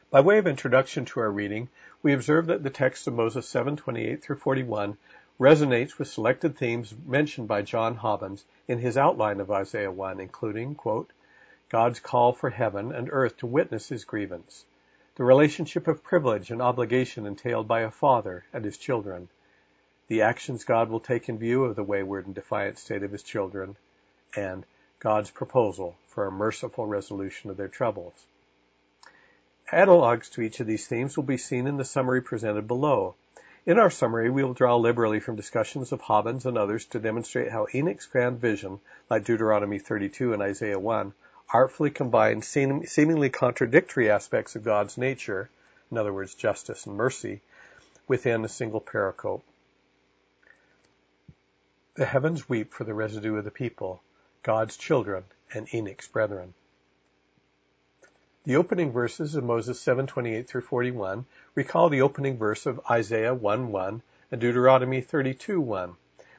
By way of introduction to our reading, we observe that the text of Moses 7:28 through 41 resonates with selected themes mentioned by John Hobbins in his outline of Isaiah 1, including, quote, God's call for heaven and earth to witness his grievance, the relationship of privilege and obligation entailed by a father and his children, the actions God will take in view of the wayward and defiant state of his children, and God's proposal for a merciful resolution of their troubles. Analogues to each of these themes will be seen in the summary presented below, in our summary, we will draw liberally from discussions of Hobbins and others to demonstrate how Enoch's grand vision, like Deuteronomy 32 and Isaiah 1, artfully combines seem, seemingly contradictory aspects of God's nature, in other words, justice and mercy, within a single pericope. The heavens weep for the residue of the people, God's children, and Enoch's brethren. The opening verses of Moses 7:28 through 41 recall the opening verse of Isaiah 1:1 and Deuteronomy 32:1,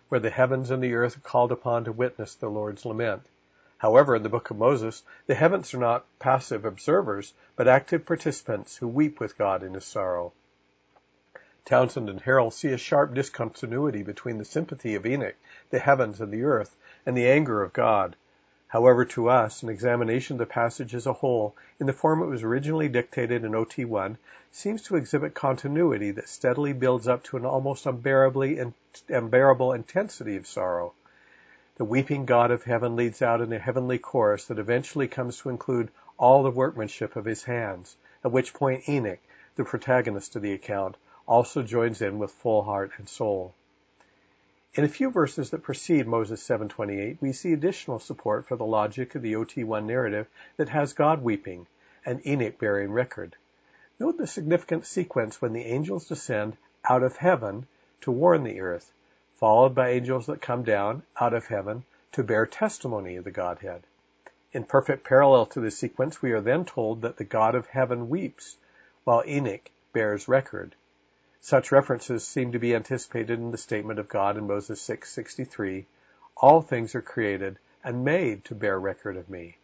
where the heavens and the earth are called upon to witness the Lord's lament. However, in the book of Moses, the heavens are not passive observers, but active participants who weep with God in his sorrow. Townsend and Harrell see a sharp discontinuity between the sympathy of Enoch, the heavens and the earth, and the anger of God. However, to us, an examination of the passage as a whole, in the form it was originally dictated in OT1, seems to exhibit continuity that steadily builds up to an almost unbearably unbearable intensity of sorrow. The weeping God of heaven leads out in a heavenly chorus that eventually comes to include all the workmanship of his hands, at which point Enoch, the protagonist of the account, also joins in with full heart and soul. In a few verses that precede Moses 7:28, we see additional support for the logic of the OT1 narrative that has God weeping and Enoch bearing record. Note the significant sequence when the angels descend out of heaven to warn the earth, followed by angels that come down out of heaven to bear testimony of the Godhead. In perfect parallel to this sequence, we are then told that the God of heaven weeps, while Enoch bears record. Such references seem to be anticipated in the statement of God in Moses 6:63, "All things are created and made to bear record of me."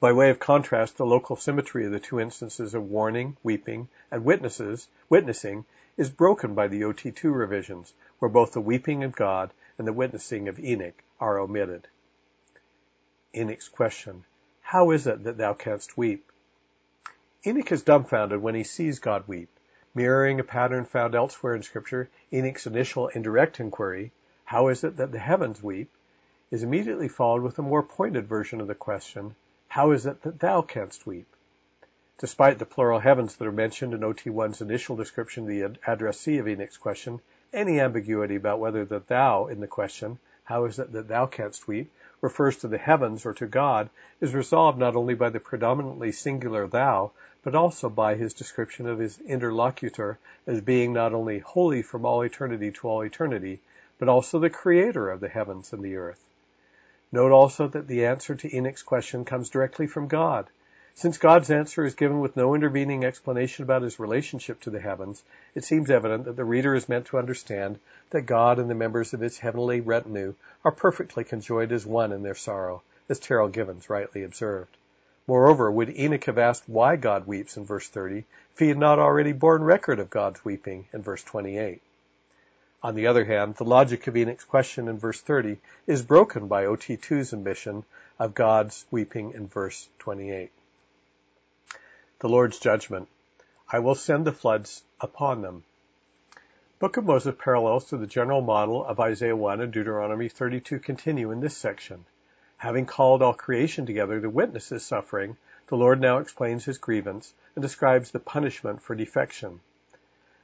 By way of contrast, the local symmetry of the two instances of warning, weeping, and witnesses, witnessing is broken by the OT2 revisions, where both the weeping of God and the witnessing of Enoch are omitted. Enoch's question, How is it that thou canst weep? Enoch is dumbfounded when he sees God weep. Mirroring a pattern found elsewhere in Scripture, Enoch's initial indirect inquiry, How is it that the heavens weep? is immediately followed with a more pointed version of the question, How is it that thou canst weep? Despite the plural heavens that are mentioned in OT1's initial description of the addressee of Enoch's question, any ambiguity about whether the thou in the question, How is it that thou canst weep? refers to the heavens or to God is resolved not only by the predominantly singular thou, but also by his description of his interlocutor as being not only holy from all eternity to all eternity, but also the creator of the heavens and the earth. Note also that the answer to Enoch's question comes directly from God. Since God's answer is given with no intervening explanation about his relationship to the heavens, it seems evident that the reader is meant to understand that God and the members of his heavenly retinue are perfectly conjoined as one in their sorrow, as Terryl Givens rightly observed. Moreover, would Enoch have asked why God weeps in verse 30 if he had not already borne record of God's weeping in verse 28? On the other hand, the logic of Enoch's question in verse 30 is broken by OT2's admission of God's weeping in verse 28. The Lord's judgment. I will send the floods upon them. Book of Moses parallels to the general model of Isaiah 1 and Deuteronomy 32 continue in this section. Having called all creation together to witness his suffering, the Lord now explains his grievance and describes the punishment for defection.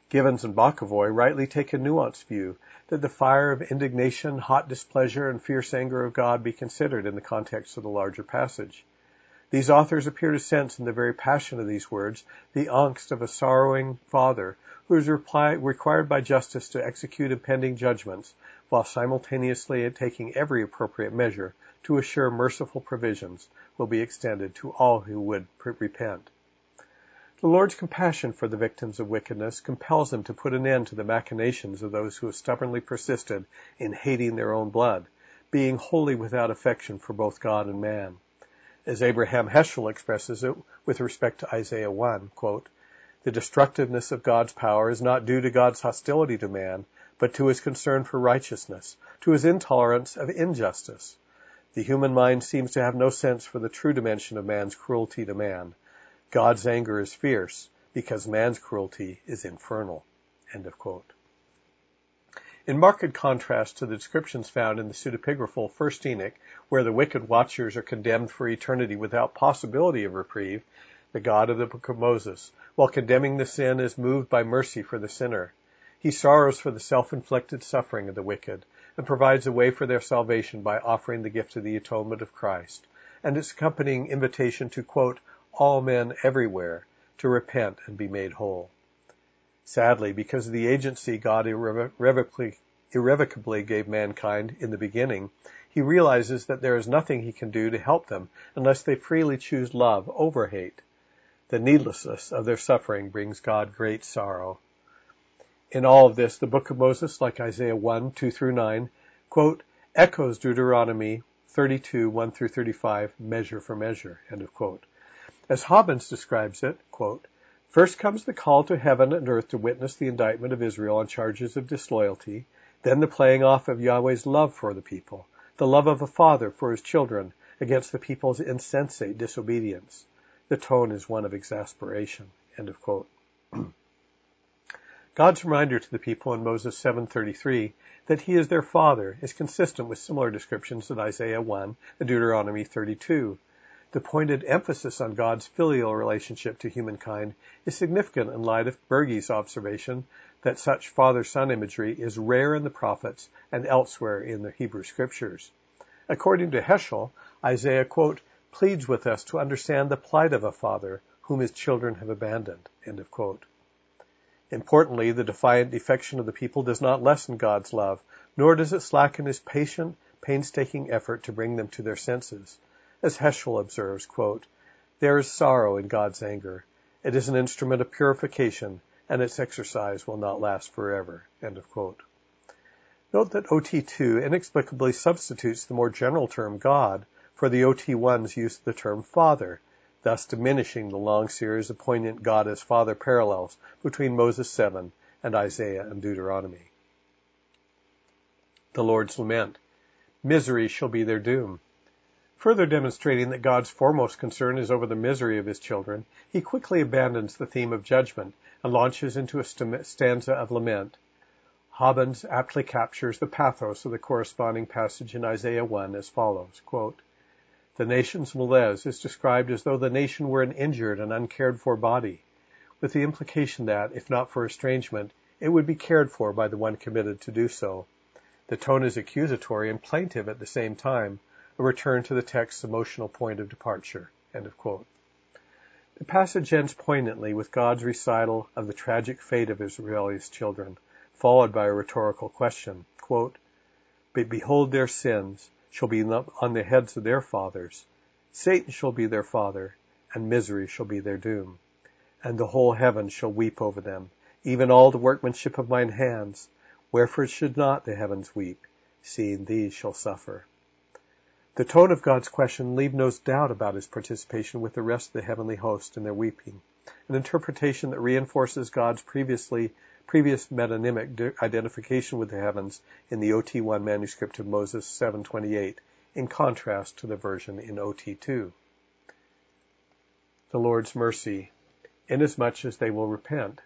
Givens and Bokovoy rightly take a nuanced view that the fire of indignation, hot displeasure, and fierce anger of God be considered in the context of the larger passage. These authors appear to sense in the very passion of these words the angst of a sorrowing father who is reply, required by justice to execute impending judgments while simultaneously taking every appropriate measure to assure merciful provisions will be extended to all who would repent. The Lord's compassion for the victims of wickedness compels him to put an end to the machinations of those who have stubbornly persisted in hating their own blood, being wholly without affection for both God and man. As Abraham Heschel expresses it with respect to Isaiah 1, quote, the destructiveness of God's power is not due to God's hostility to man, but to his concern for righteousness, to his intolerance of injustice. The human mind seems to have no sense for the true dimension of man's cruelty to man. God's anger is fierce because man's cruelty is infernal. In marked contrast to the descriptions found in the pseudepigraphal First Enoch, where the wicked watchers are condemned for eternity without possibility of reprieve, the God of the Book of Moses, while condemning the sin, is moved by mercy for the sinner. He sorrows for the self-inflicted suffering of the wicked and provides a way for their salvation by offering the gift of the atonement of Christ and its accompanying invitation to, quote, all men everywhere to repent and be made whole. Sadly, because of the agency God irrevocably, irrevocably gave mankind in the beginning, he realizes that there is nothing he can do to help them unless they freely choose love over hate. The needlessness of their suffering brings God great sorrow. In all of this, the book of Moses, like Isaiah 1, 2 through 9, quote, echoes Deuteronomy 32, 1 through 35, measure for measure, end of quote. As Hobbins describes it, quote, First comes the call to heaven and earth to witness the indictment of Israel on charges of disloyalty, then the playing off of Yahweh's love for the people, the love of a father for his children against the people's insensate disobedience. The tone is one of exasperation. End of quote. God's reminder to the people in Moses 7:33 that he is their father is consistent with similar descriptions in Isaiah 1 and Deuteronomy 32. The pointed emphasis on God's filial relationship to humankind is significant in light of Berge's observation that such father-son imagery is rare in the prophets and elsewhere in the Hebrew scriptures. According to Heschel, Isaiah, quote, pleads with us to understand the plight of a father whom his children have abandoned. Importantly, the defiant defection of the people does not lessen God's love, nor does it slacken his patient, painstaking effort to bring them to their senses. As Heschel observes, quote, There is sorrow in God's anger. It is an instrument of purification, and its exercise will not last forever. Note that OT2 inexplicably substitutes the more general term God for the OT1's use of the term Father, thus diminishing the long series of poignant God as Father parallels between Moses 7 and Isaiah and Deuteronomy. The Lord's Lament. Misery shall be their doom. Further demonstrating that God's foremost concern is over the misery of his children, he quickly abandons the theme of judgment and launches into a stanza of lament. Hobbins aptly captures the pathos of the corresponding passage in Isaiah 1 as follows, quote, The nation's malaise is described as though the nation were an injured and uncared for body, with the implication that, if not for estrangement, it would be cared for by the one committed to do so. The tone is accusatory and plaintive at the same time, a return to the text's emotional point of departure. The passage ends poignantly with God's recital of the tragic fate of his rebellious children, followed by a rhetorical question. Quote, but behold their sins shall be on the heads of their fathers. Satan shall be their father, and misery shall be their doom. And the whole heaven shall weep over them, even all the workmanship of mine hands. Wherefore should not the heavens weep, seeing these shall suffer? The tone of God's question leaves no doubt about his participation with the rest of the heavenly host in their weeping, an interpretation that reinforces God's previously previous metonymic identification with the heavens in the OT1 manuscript of Moses 728, in contrast to the version in OT2. The Lord's mercy, inasmuch as they will repent.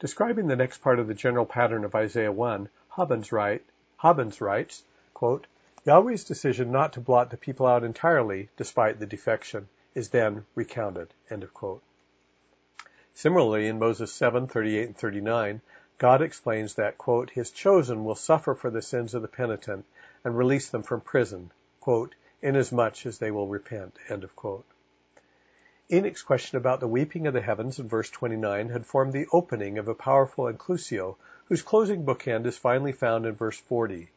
Describing the next part of the general pattern of Isaiah 1, Hobbins, write, Hobbins writes, quote, Yahweh's decision not to blot the people out entirely, despite the defection, is then recounted. Similarly, in Moses 7, 38 and 39, God explains that, quote, His chosen will suffer for the sins of the penitent and release them from prison, quote, inasmuch as they will repent. Enoch's question about the weeping of the heavens in verse 29 had formed the opening of a powerful inclusio whose closing bookend is finally found in verse 40.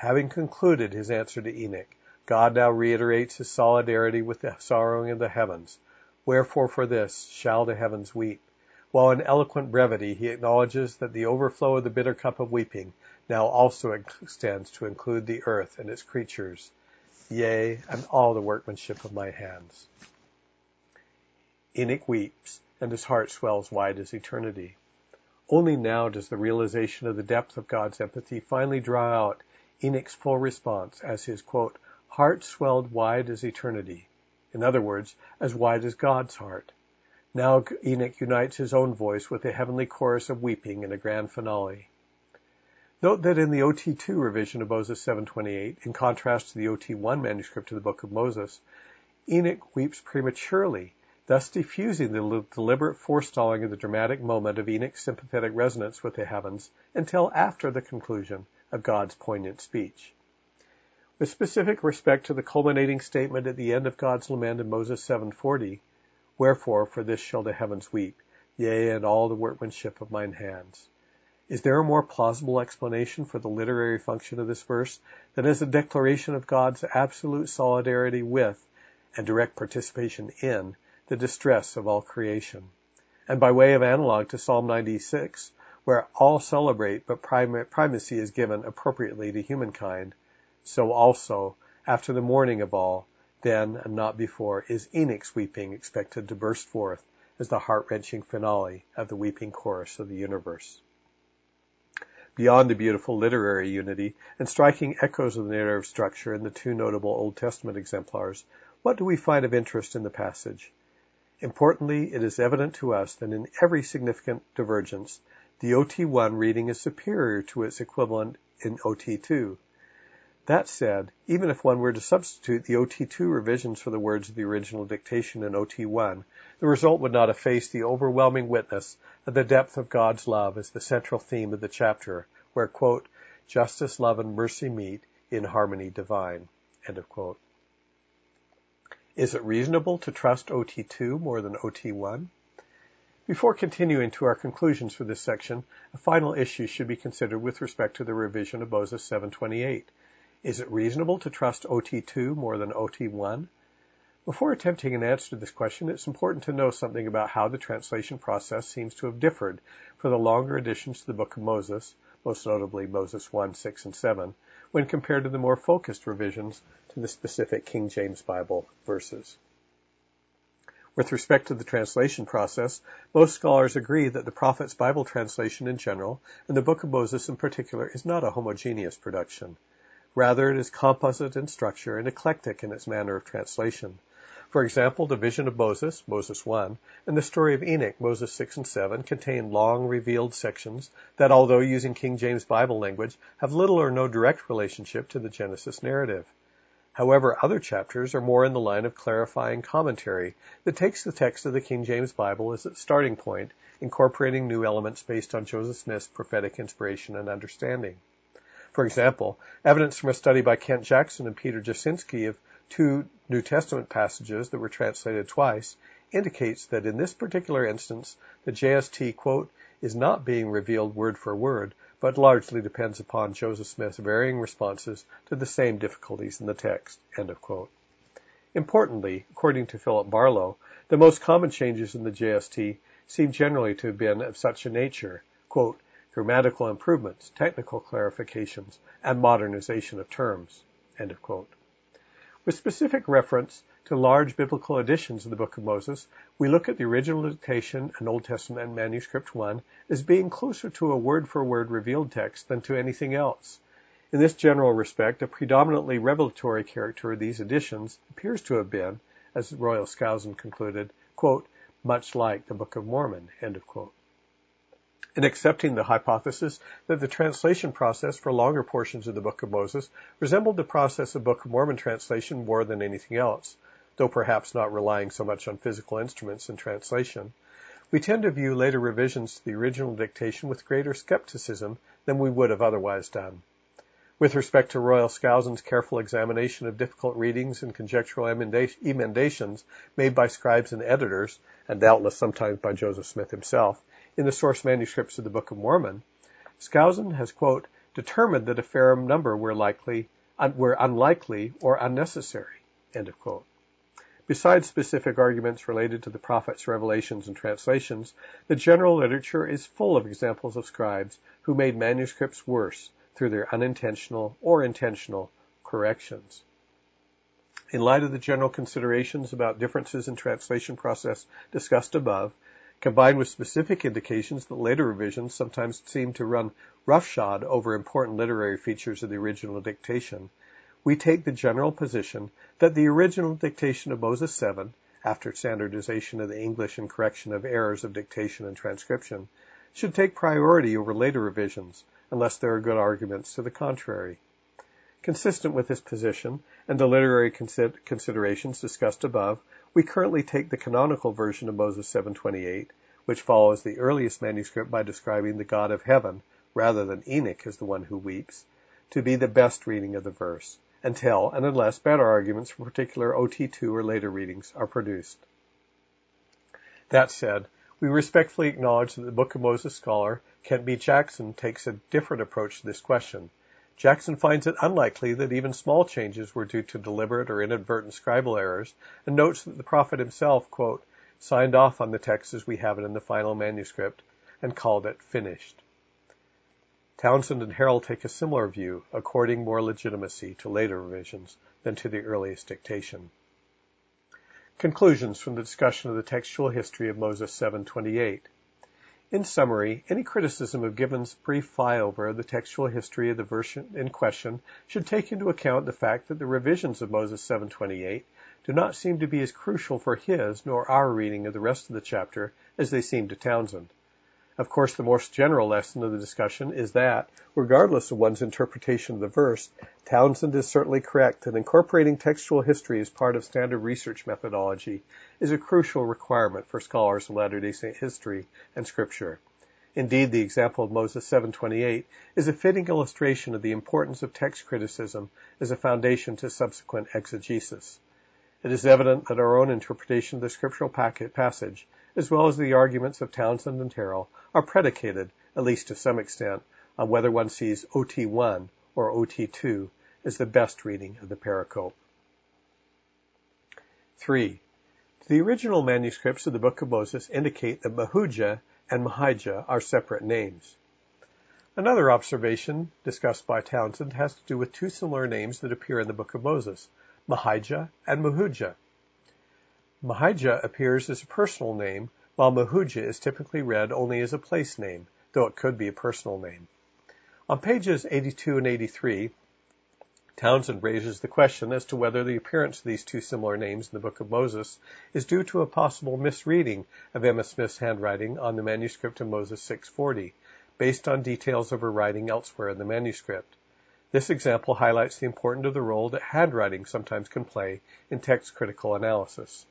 Having concluded his answer to Enoch, God now reiterates his solidarity with the sorrowing of the heavens. Wherefore for this shall the heavens weep. While in eloquent brevity he acknowledges that the overflow of the bitter cup of weeping now also extends to include the earth and its creatures, yea, and all the workmanship of my hands. Enoch weeps, and his heart swells wide as eternity. Only now does the realization of the depth of God's empathy finally draw out Enoch's full response as his, quote, heart swelled wide as eternity. In other words, as wide as God's heart. Now Enoch unites his own voice with the heavenly chorus of weeping in a grand finale. Note that in the OT2 revision of Moses 728, in contrast to the OT1 manuscript of the Book of Moses, Enoch weeps prematurely thus diffusing the deliberate forestalling of the dramatic moment of Enoch's sympathetic resonance with the heavens until after the conclusion of God's poignant speech. With specific respect to the culminating statement at the end of God's lament in Moses 7:40, Wherefore for this shall the heavens weep, yea, and all the workmanship of mine hands. Is there a more plausible explanation for the literary function of this verse than as a declaration of God's absolute solidarity with, and direct participation in, the distress of all creation. And by way of analog to Psalm 96, where all celebrate but primacy is given appropriately to humankind, so also, after the mourning of all, then and not before, is Enoch's weeping expected to burst forth as the heart-wrenching finale of the weeping chorus of the universe. Beyond the beautiful literary unity and striking echoes of the narrative structure in the two notable Old Testament exemplars, what do we find of interest in the passage? Importantly, it is evident to us that in every significant divergence, the OT1 reading is superior to its equivalent in OT2. That said, even if one were to substitute the OT2 revisions for the words of the original dictation in OT1, the result would not efface the overwhelming witness of the depth of God's love as the central theme of the chapter, where, quote, justice, love, and mercy meet in harmony divine, end of quote. Is it reasonable to trust OT2 more than OT1? Before continuing to our conclusions for this section, a final issue should be considered with respect to the revision of Moses 728. Is it reasonable to trust OT2 more than OT1? Before attempting an answer to this question, it's important to know something about how the translation process seems to have differed for the longer additions to the Book of Moses, most notably Moses 1, 6, and 7, when compared to the more focused revisions to the specific King James Bible verses. With respect to the translation process, most scholars agree that the Prophet's Bible translation in general, and the Book of Moses in particular, is not a homogeneous production. Rather, it is composite in structure and eclectic in its manner of translation. For example, the vision of Moses, Moses 1, and the story of Enoch, Moses 6 and 7, contain long revealed sections that, although using King James Bible language, have little or no direct relationship to the Genesis narrative. However, other chapters are more in the line of clarifying commentary that takes the text of the King James Bible as its starting point, incorporating new elements based on Joseph Smith's prophetic inspiration and understanding. For example, evidence from a study by Kent Jackson and Peter Jasinski of two New Testament passages that were translated twice indicates that in this particular instance, the JST quote is not being revealed word for word, but largely depends upon Joseph Smith's varying responses to the same difficulties in the text. Importantly, according to Philip Barlow, the most common changes in the JST seem generally to have been of such a nature, quote, grammatical improvements, technical clarifications, and modernization of terms. With specific reference to large biblical editions of the Book of Moses, we look at the original dictation and Old Testament manuscript 1 as being closer to a word-for-word revealed text than to anything else. In this general respect, a predominantly revelatory character of these editions appears to have been, as Royal Skousen concluded, quote, much like the Book of Mormon, end of quote in accepting the hypothesis that the translation process for longer portions of the Book of Moses resembled the process of Book of Mormon translation more than anything else, though perhaps not relying so much on physical instruments in translation. We tend to view later revisions to the original dictation with greater skepticism than we would have otherwise done. With respect to Royal Skousen's careful examination of difficult readings and conjectural emendations made by scribes and editors, and doubtless sometimes by Joseph Smith himself, in the source manuscripts of the Book of Mormon, Skousen has, quote, determined that a fair number were likely, were unlikely or unnecessary, end of quote. Besides specific arguments related to the prophet's revelations and translations, the general literature is full of examples of scribes who made manuscripts worse through their unintentional or intentional corrections. In light of the general considerations about differences in translation process discussed above, combined with specific indications that later revisions sometimes seem to run roughshod over important literary features of the original dictation, we take the general position that the original dictation of Moses 7, after standardization of the English and correction of errors of dictation and transcription, should take priority over later revisions, unless there are good arguments to the contrary. Consistent with this position and the literary considerations discussed above, we currently take the canonical version of Moses 7:28, which follows the earliest manuscript by describing the God of heaven rather than Enoch as the one who weeps, to be the best reading of the verse, until and unless better arguments for particular OT2 or later readings are produced. That said, we respectfully acknowledge that the Book of Moses scholar Kent B. Jackson takes a different approach to this question. Jackson finds it unlikely that even small changes were due to deliberate or inadvertent scribal errors, and notes that the prophet himself, quote, signed off on the text as we have it in the final manuscript and called it finished. Townsend and Harrell take a similar view, according more legitimacy to later revisions than to the earliest dictation. Conclusions from the discussion of the textual history of Moses 7:28. In summary, any criticism of Givens' brief flyover of the textual history of the verse in question should take into account the fact that the revisions of Moses 7:28 do not seem to be as crucial for his nor our reading of the rest of the chapter as they seem to Townsend. Of course, the most general lesson of the discussion is that, regardless of one's interpretation of the verse, Townsend is certainly correct that incorporating textual history as part of standard research methodology is a crucial requirement for scholars of Latter-day Saint history and scripture. Indeed, the example of Moses 7:28 is a fitting illustration of the importance of text criticism as a foundation to subsequent exegesis. It is evident that our own interpretation of the scriptural passage as well as the arguments of Townsend and Harrell, are predicated, at least to some extent, on whether one sees OT1 or OT2 as the best reading of the pericope. 3. The original manuscripts of the Book of Moses indicate that Mahujah and Mahijah are separate names. Another observation discussed by Townsend has to do with two similar names that appear in the Book of Moses, Mahijah and Mahujah. Mahijah appears as a personal name, while Mahujah is typically read only as a place name, though it could be a personal name. On pages 82 and 83, Townsend raises the question as to whether the appearance of these two similar names in the Book of Moses is due to a possible misreading of Emma Smith's handwriting on the manuscript of Moses 640, based on details of her writing elsewhere in the manuscript. This example highlights the importance of the role that handwriting sometimes can play in text critical analysis.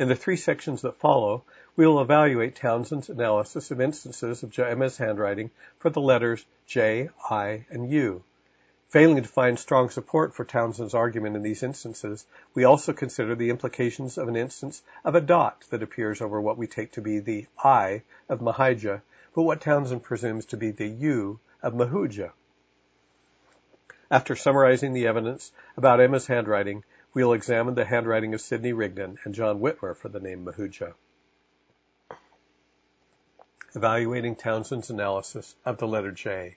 In the three sections that follow, we will evaluate Townsend's analysis of instances of Emma's handwriting for the letters J, I, and U. Failing to find strong support for Townsend's argument in these instances, we also consider the implications of an instance of a dot that appears over what we take to be the I of Mahijah, but what Townsend presumes to be the U of Mahujah. After summarizing the evidence about Emma's handwriting, We'll examine the handwriting of Sidney Rigdon and John Whitmer for the name Mahujah. Evaluating Townsend's analysis of the letter J.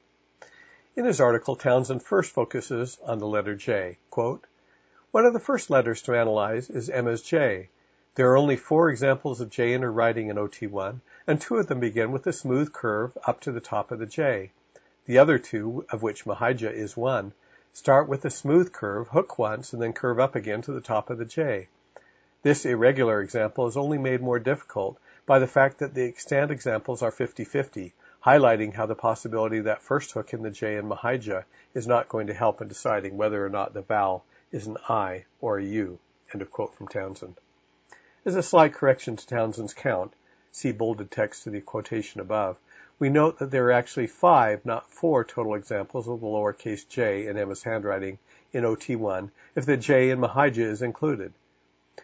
In his article, Townsend first focuses on the letter J. Quote, One of the first letters to analyze is Emma's J. There are only four examples of J in her writing in OT1, and two of them begin with a smooth curve up to the top of the J. The other two, of which Mahijah is one, Start with a smooth curve, hook once, and then curve up again to the top of the J. This irregular example is only made more difficult by the fact that the extant examples are 50-50, highlighting how the possibility that first hook in the J in Mahijah is not going to help in deciding whether or not the vowel is an I or a U. End of quote from Townsend. As a slight correction to Townsend's count, see bolded text to the quotation above, we note that there are actually five, not four, total examples of the lowercase j in Emma's handwriting in OT1 if the j in Mahijah is included.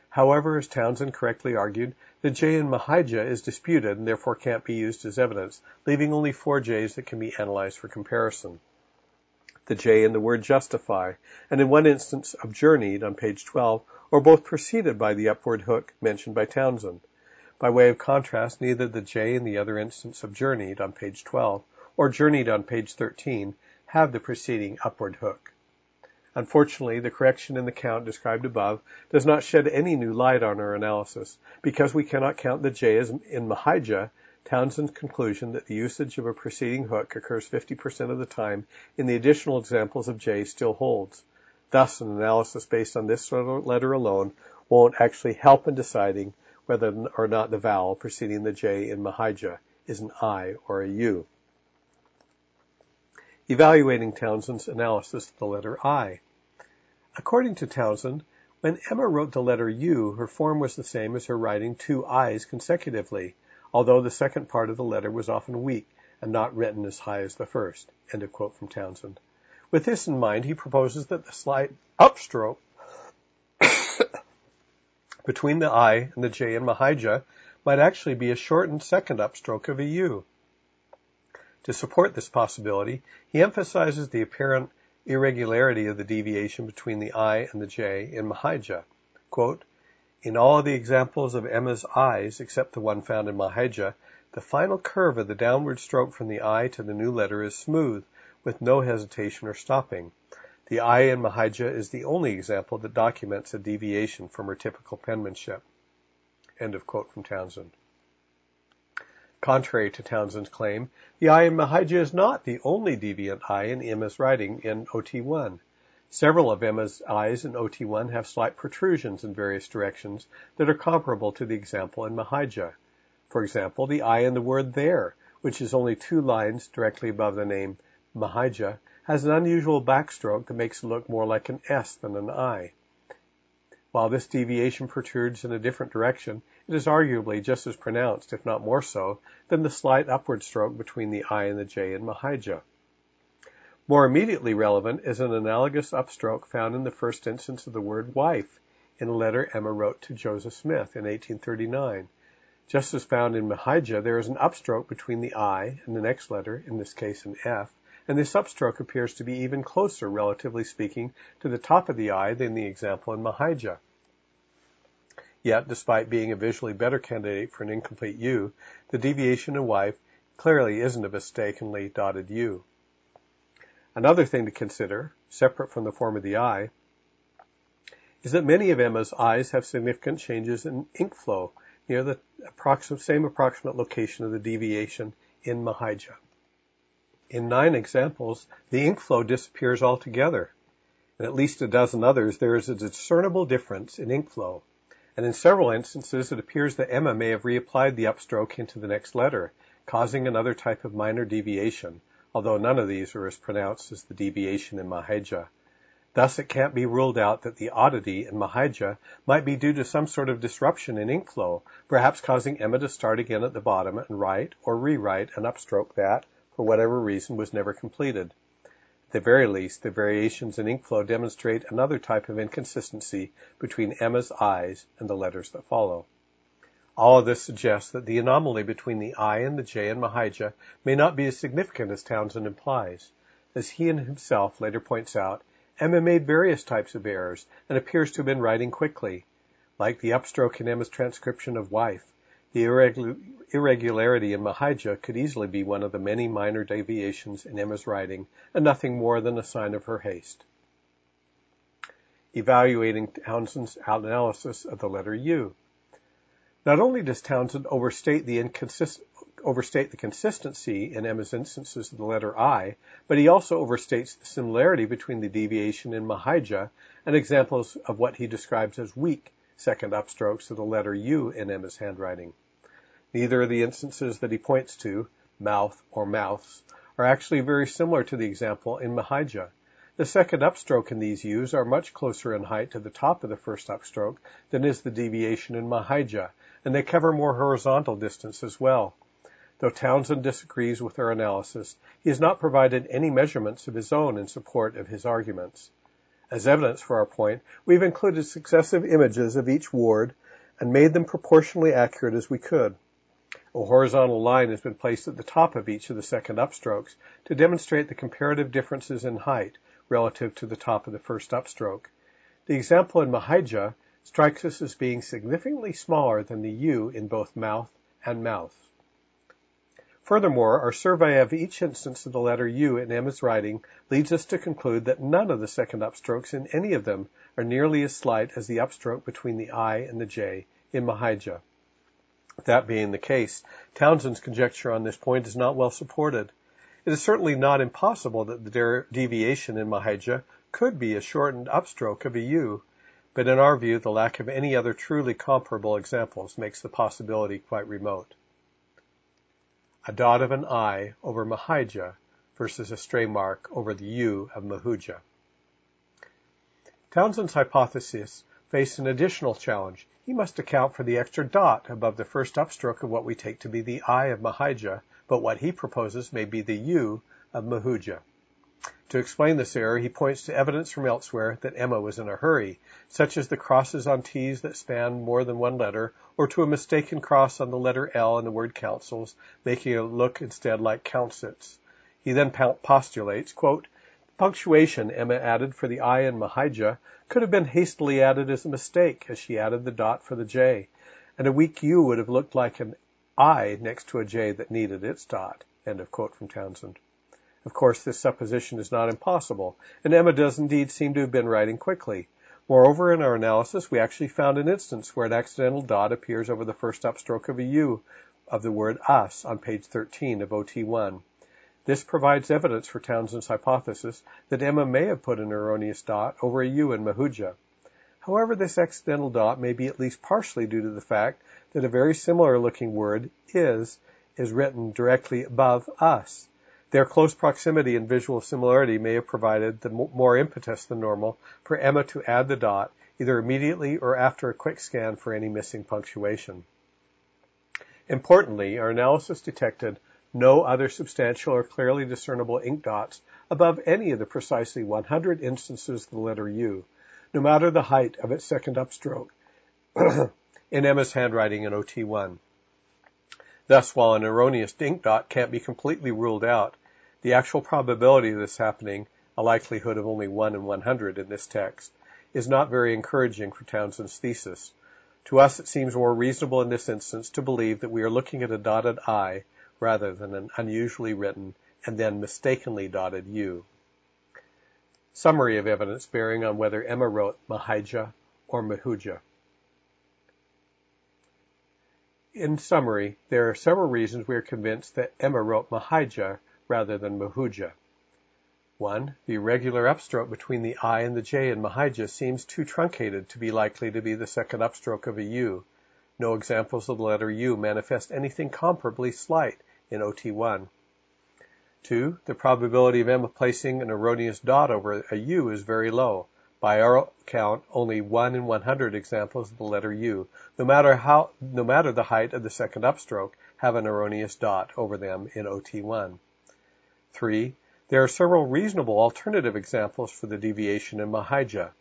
However, as Townsend correctly argued, the j in Mahijah is disputed and therefore can't be used as evidence, leaving only four j's that can be analyzed for comparison. The j in the word justify, and in one instance of journeyed on page 12, are both preceded by the upward hook mentioned by Townsend. By way of contrast, neither the J in the other instance of journeyed on page 12 or journeyed on page 13 have the preceding upward hook. Unfortunately, the correction in the count described above does not shed any new light on our analysis. Because we cannot count the J as in Mahijah, Townsend's conclusion that the usage of a preceding hook occurs 50% of the time in the additional examples of J still holds. Thus, an analysis based on this letter alone won't actually help in deciding whether or not the vowel preceding the J in Mahijah is an I or a U. Evaluating Townsend's analysis of the letter I. According to Townsend, When Emma wrote the letter U, her form was the same as her writing two I's consecutively, although the second part of the letter was often weak and not written as high as the first. End of quote from Townsend. With this in mind, he proposes that the slight upstroke between the I and the J in Mahijah might actually be a shortened second upstroke of a U. To support this possibility, he emphasizes the apparent irregularity of the deviation between the I and the J in Mahijah. Quote, in all the examples of Emma's I's, except the one found in Mahijah, the final curve of the downward stroke from the I to the new letter is smooth, with no hesitation or stopping. The I in Mahijah is the only example that documents a deviation from her typical penmanship. End of quote from Townsend. Contrary to Townsend's claim, the I in Mahijah is not the only deviant I in Emma's writing in OT1. Several of Emma's I's in OT1 have slight protrusions in various directions that are comparable to the example in Mahijah. For example, the I in the word there, which is only two lines directly above the name Mahijah, has an unusual backstroke that makes it look more like an S than an I. While this deviation protrudes in a different direction, it is arguably just as pronounced, if not more so, than the slight upward stroke between the I and the J in Mahijah. More immediately relevant is an analogous upstroke found in the first instance of the word wife in a letter Emma wrote to Joseph Smith in 1839. Just as found in Mahijah, there is an upstroke between the I and the next letter, in this case an F, and this upstroke appears to be even closer, relatively speaking, to the top of the I than the example in Mahijah. Yet, despite being a visually better candidate for an incomplete U, the deviation in wife clearly isn't a mistakenly dotted U. Another thing to consider, separate from the form of the I, is that many of Emma's I's have significant changes in ink flow near the approximate, same approximate location of the deviation in Mahijah. In nine examples, the ink flow disappears altogether. In at least a dozen others, there is a discernible difference in ink flow. And in several instances, it appears that Emma may have reapplied the upstroke into the next letter, causing another type of minor deviation, although none of these are as pronounced as the deviation in Mahijah. Thus, it can't be ruled out that the oddity in Mahijah might be due to some sort of disruption in ink flow, perhaps causing Emma to start again at the bottom and write or rewrite an upstroke that, for whatever reason, was never completed. At the very least, the variations in ink flow demonstrate another type of inconsistency between Emma's I's and the letters that follow. All of this suggests that the anomaly between the I and the J in Mahijah may not be as significant as Townsend implies. As he and himself later points out, Emma made various types of errors and appears to have been writing quickly. Like the upstroke in Emma's transcription of wife, the irregularity in Mahijah could easily be one of the many minor deviations in Emma's writing and nothing more than a sign of her haste. Evaluating Townsend's analysis of the letter U. Not only does Townsend overstate the, inconsist- overstate the consistency in Emma's instances of the letter I, but he also overstates the similarity between the deviation in Mahijah and examples of what he describes as weak second upstrokes of the letter U in Emma's handwriting. Neither of the instances that he points to, mouth or mouths, are actually very similar to the example in Mahijah. The second upstroke in these U's are much closer in height to the top of the first upstroke than is the deviation in Mahijah, and they cover more horizontal distance as well. Though Townsend disagrees with our analysis, he has not provided any measurements of his own in support of his arguments. As evidence for our point, we've included successive images of each ward and made them proportionally accurate as we could. A horizontal line has been placed at the top of each of the second upstrokes to demonstrate the comparative differences in height relative to the top of the first upstroke. The example in Mahijah strikes us as being significantly smaller than the U in both mouth and mouth. Furthermore, our survey of each instance of the letter U in Emma's writing leads us to conclude that none of the second upstrokes in any of them are nearly as slight as the upstroke between the I and the J in Mahijah. That being the case, Townsend's conjecture on this point is not well supported. It is certainly not impossible that the deviation in Mahijah could be a shortened upstroke of a U, but in our view, the lack of any other truly comparable examples makes the possibility quite remote a dot of an I over Mahijah versus a stray mark over the U of Mahuja. Townsend's hypothesis faced an additional challenge. He must account for the extra dot above the first upstroke of what we take to be the I of Mahijah, but what he proposes may be the U of Mahuja. To explain this error, he points to evidence from elsewhere that Emma was in a hurry, such as the crosses on T's that span more than one letter, or to a mistaken cross on the letter L in the word councils, making it look instead like councits. He then postulates, quote, punctuation Emma added for the I in Mahijah could have been hastily added as a mistake, as she added the dot for the J, and a weak U would have looked like an I next to a J that needed its dot. End of quote from Townsend. Of course, this supposition is not impossible, and Emma does indeed seem to have been writing quickly. Moreover, in our analysis, we actually found an instance where an accidental dot appears over the first upstroke of a U of the word us on page 13 of OT1. This provides evidence for Townsend's hypothesis that Emma may have put an erroneous dot over a U in Mahuja. However, this accidental dot may be at least partially due to the fact that a very similar looking word, is, is written directly above us. Their close proximity and visual similarity may have provided the more impetus than normal for Emma to add the dot either immediately or after a quick scan for any missing punctuation. Importantly, our analysis detected no other substantial or clearly discernible ink dots above any of the precisely 100 instances of the letter U, no matter the height of its second upstroke in Emma's handwriting in OT1. Thus, while an erroneous ink dot can't be completely ruled out, the actual probability of this happening, a likelihood of only 1 in 100 in this text, is not very encouraging for Townsend's thesis. To us, it seems more reasonable in this instance to believe that we are looking at a dotted I rather than an unusually written and then mistakenly dotted U. Summary of evidence bearing on whether Emma wrote Mahijah or Mahuja. In summary, there are several reasons we are convinced that Emma wrote Mahijah rather than Mahuja. One, the irregular upstroke between the I and the J in Mahijah seems too truncated to be likely to be the second upstroke of a U. No examples of the letter U manifest anything comparably slight in OT1. Two, the probability of Emma placing an erroneous dot over a U is very low. By our count, only 1 in 100 examples of the letter U, no matter how, no matter the height of the second upstroke, have an erroneous dot over them in OT1. 3. There are several reasonable alternative examples for the deviation in Mahijah.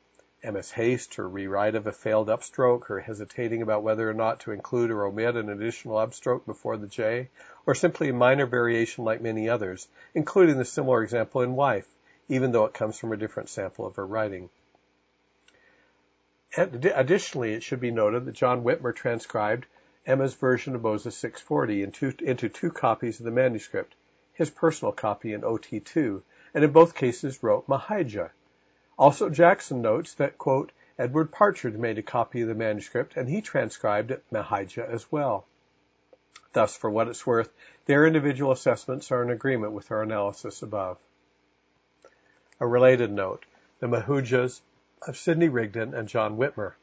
Emma's haste, her rewrite of a failed upstroke, her hesitating about whether or not to include or omit an additional upstroke before the J, or simply a minor variation like many others, including the similar example in Wife, even though it comes from a different sample of her writing. Additionally, it should be noted that John Whitmer transcribed Emma's version of Moses 640 into, into two copies of the manuscript, his personal copy in OT2, and in both cases wrote Mahijah. Also, Jackson notes that, quote, Edward Partridge made a copy of the manuscript, and he transcribed Mahijah as well. Thus, for what it's worth, their individual assessments are in agreement with our analysis above. A related note, the Mahujas of Sidney Rigdon and John Whitmer.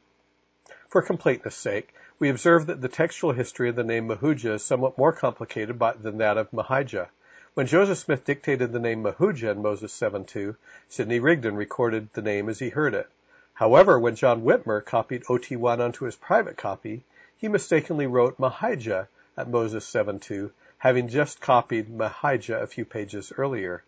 For completeness sake, we observe that the textual history of the name Mahuja is somewhat more complicated by, than that of Mahijah. When Joseph Smith dictated the name Mahuja in Moses 7.2, Sidney Rigdon recorded the name as he heard it. However, when John Whitmer copied OT1 onto his private copy, he mistakenly wrote Mahijah at Moses 7.2, having just copied Mahijah a few pages earlier.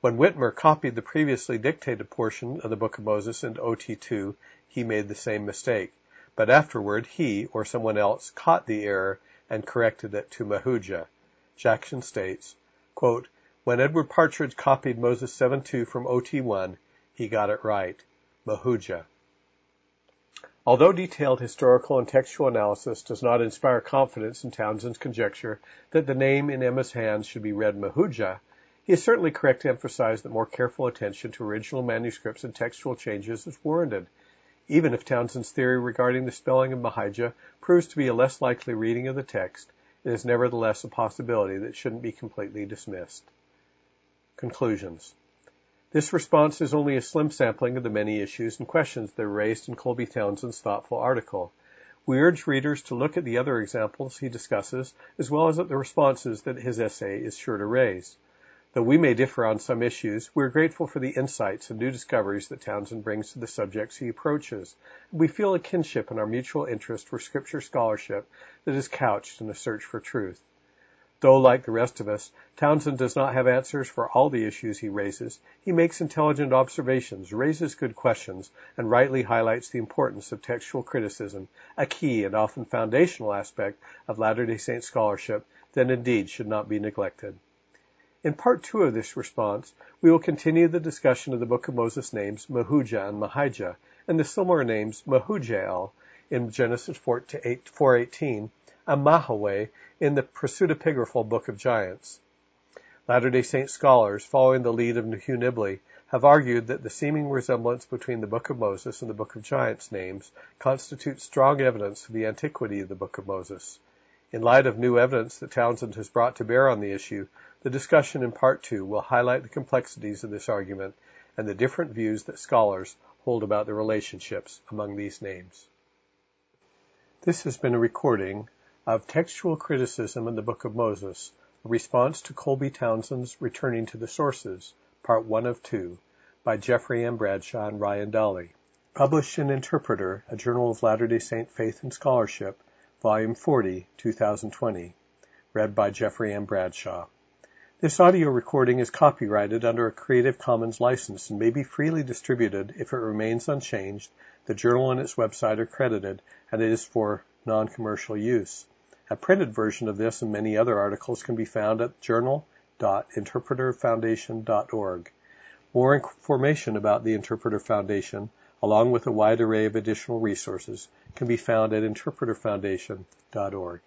When Whitmer copied the previously dictated portion of the Book of Moses into OT2, he made the same mistake. But afterward, he, or someone else, caught the error and corrected it to Mahuja. Jackson states, When Edward Partridge copied Moses 7.2 from OT1, he got it right. Mahuja. Although detailed historical and textual analysis does not inspire confidence in Townsend's conjecture that the name in Emma's hands should be read Mahuja, he is certainly correct to emphasize that more careful attention to original manuscripts and textual changes is warranted. Even if Townsend's theory regarding the spelling of Mahijah proves to be a less likely reading of the text, it is nevertheless a possibility that shouldn't be completely dismissed. Conclusions. This response is only a slim sampling of the many issues and questions that are raised in Colby Townsend's thoughtful article. We urge readers to look at the other examples he discusses, as well as at the responses that his essay is sure to raise. Though we may differ on some issues, we are grateful for the insights and new discoveries that Townsend brings to the subjects he approaches, we feel a kinship in our mutual interest for Scripture scholarship that is couched in a search for truth. Though, like the rest of us, Townsend does not have answers for all the issues he raises, he makes intelligent observations, raises good questions, and rightly highlights the importance of textual criticism, a key and often foundational aspect of Latter-day Saint scholarship that indeed should not be neglected. In part two of this response, we will continue the discussion of the Book of Moses names Mahujah and Mahijah, and the similar names Mahujael in Genesis 4:18 and Mahaweh in the pseudepigraphal Book of Giants. Latter-day Saint scholars, following the lead of Hugh Nibley, have argued that the seeming resemblance between the Book of Moses and the Book of Giants names constitutes strong evidence of the antiquity of the Book of Moses. In light of new evidence that Townsend has brought to bear on the issue, the discussion in Part Two will highlight the complexities of this argument and the different views that scholars hold about the relationships among these names. This has been a recording of Textual Criticism in the Book of Moses, a response to Colby Townsend's Returning to the Sources, Part One of Two, by Jeffrey M. Bradshaw and Ryan Dahle. Published in Interpreter, a journal of Latter-day Saint faith and scholarship, Volume 40, 2020. Read by Jeffrey M. Bradshaw. This audio recording is copyrighted under a Creative Commons license and may be freely distributed if it remains unchanged, the journal and its website are credited, and it is for non-commercial use. A printed version of this and many other articles can be found at journal.interpreterfoundation.org. More information about the Interpreter Foundation, along with a wide array of additional resources, can be found at interpreterfoundation.org.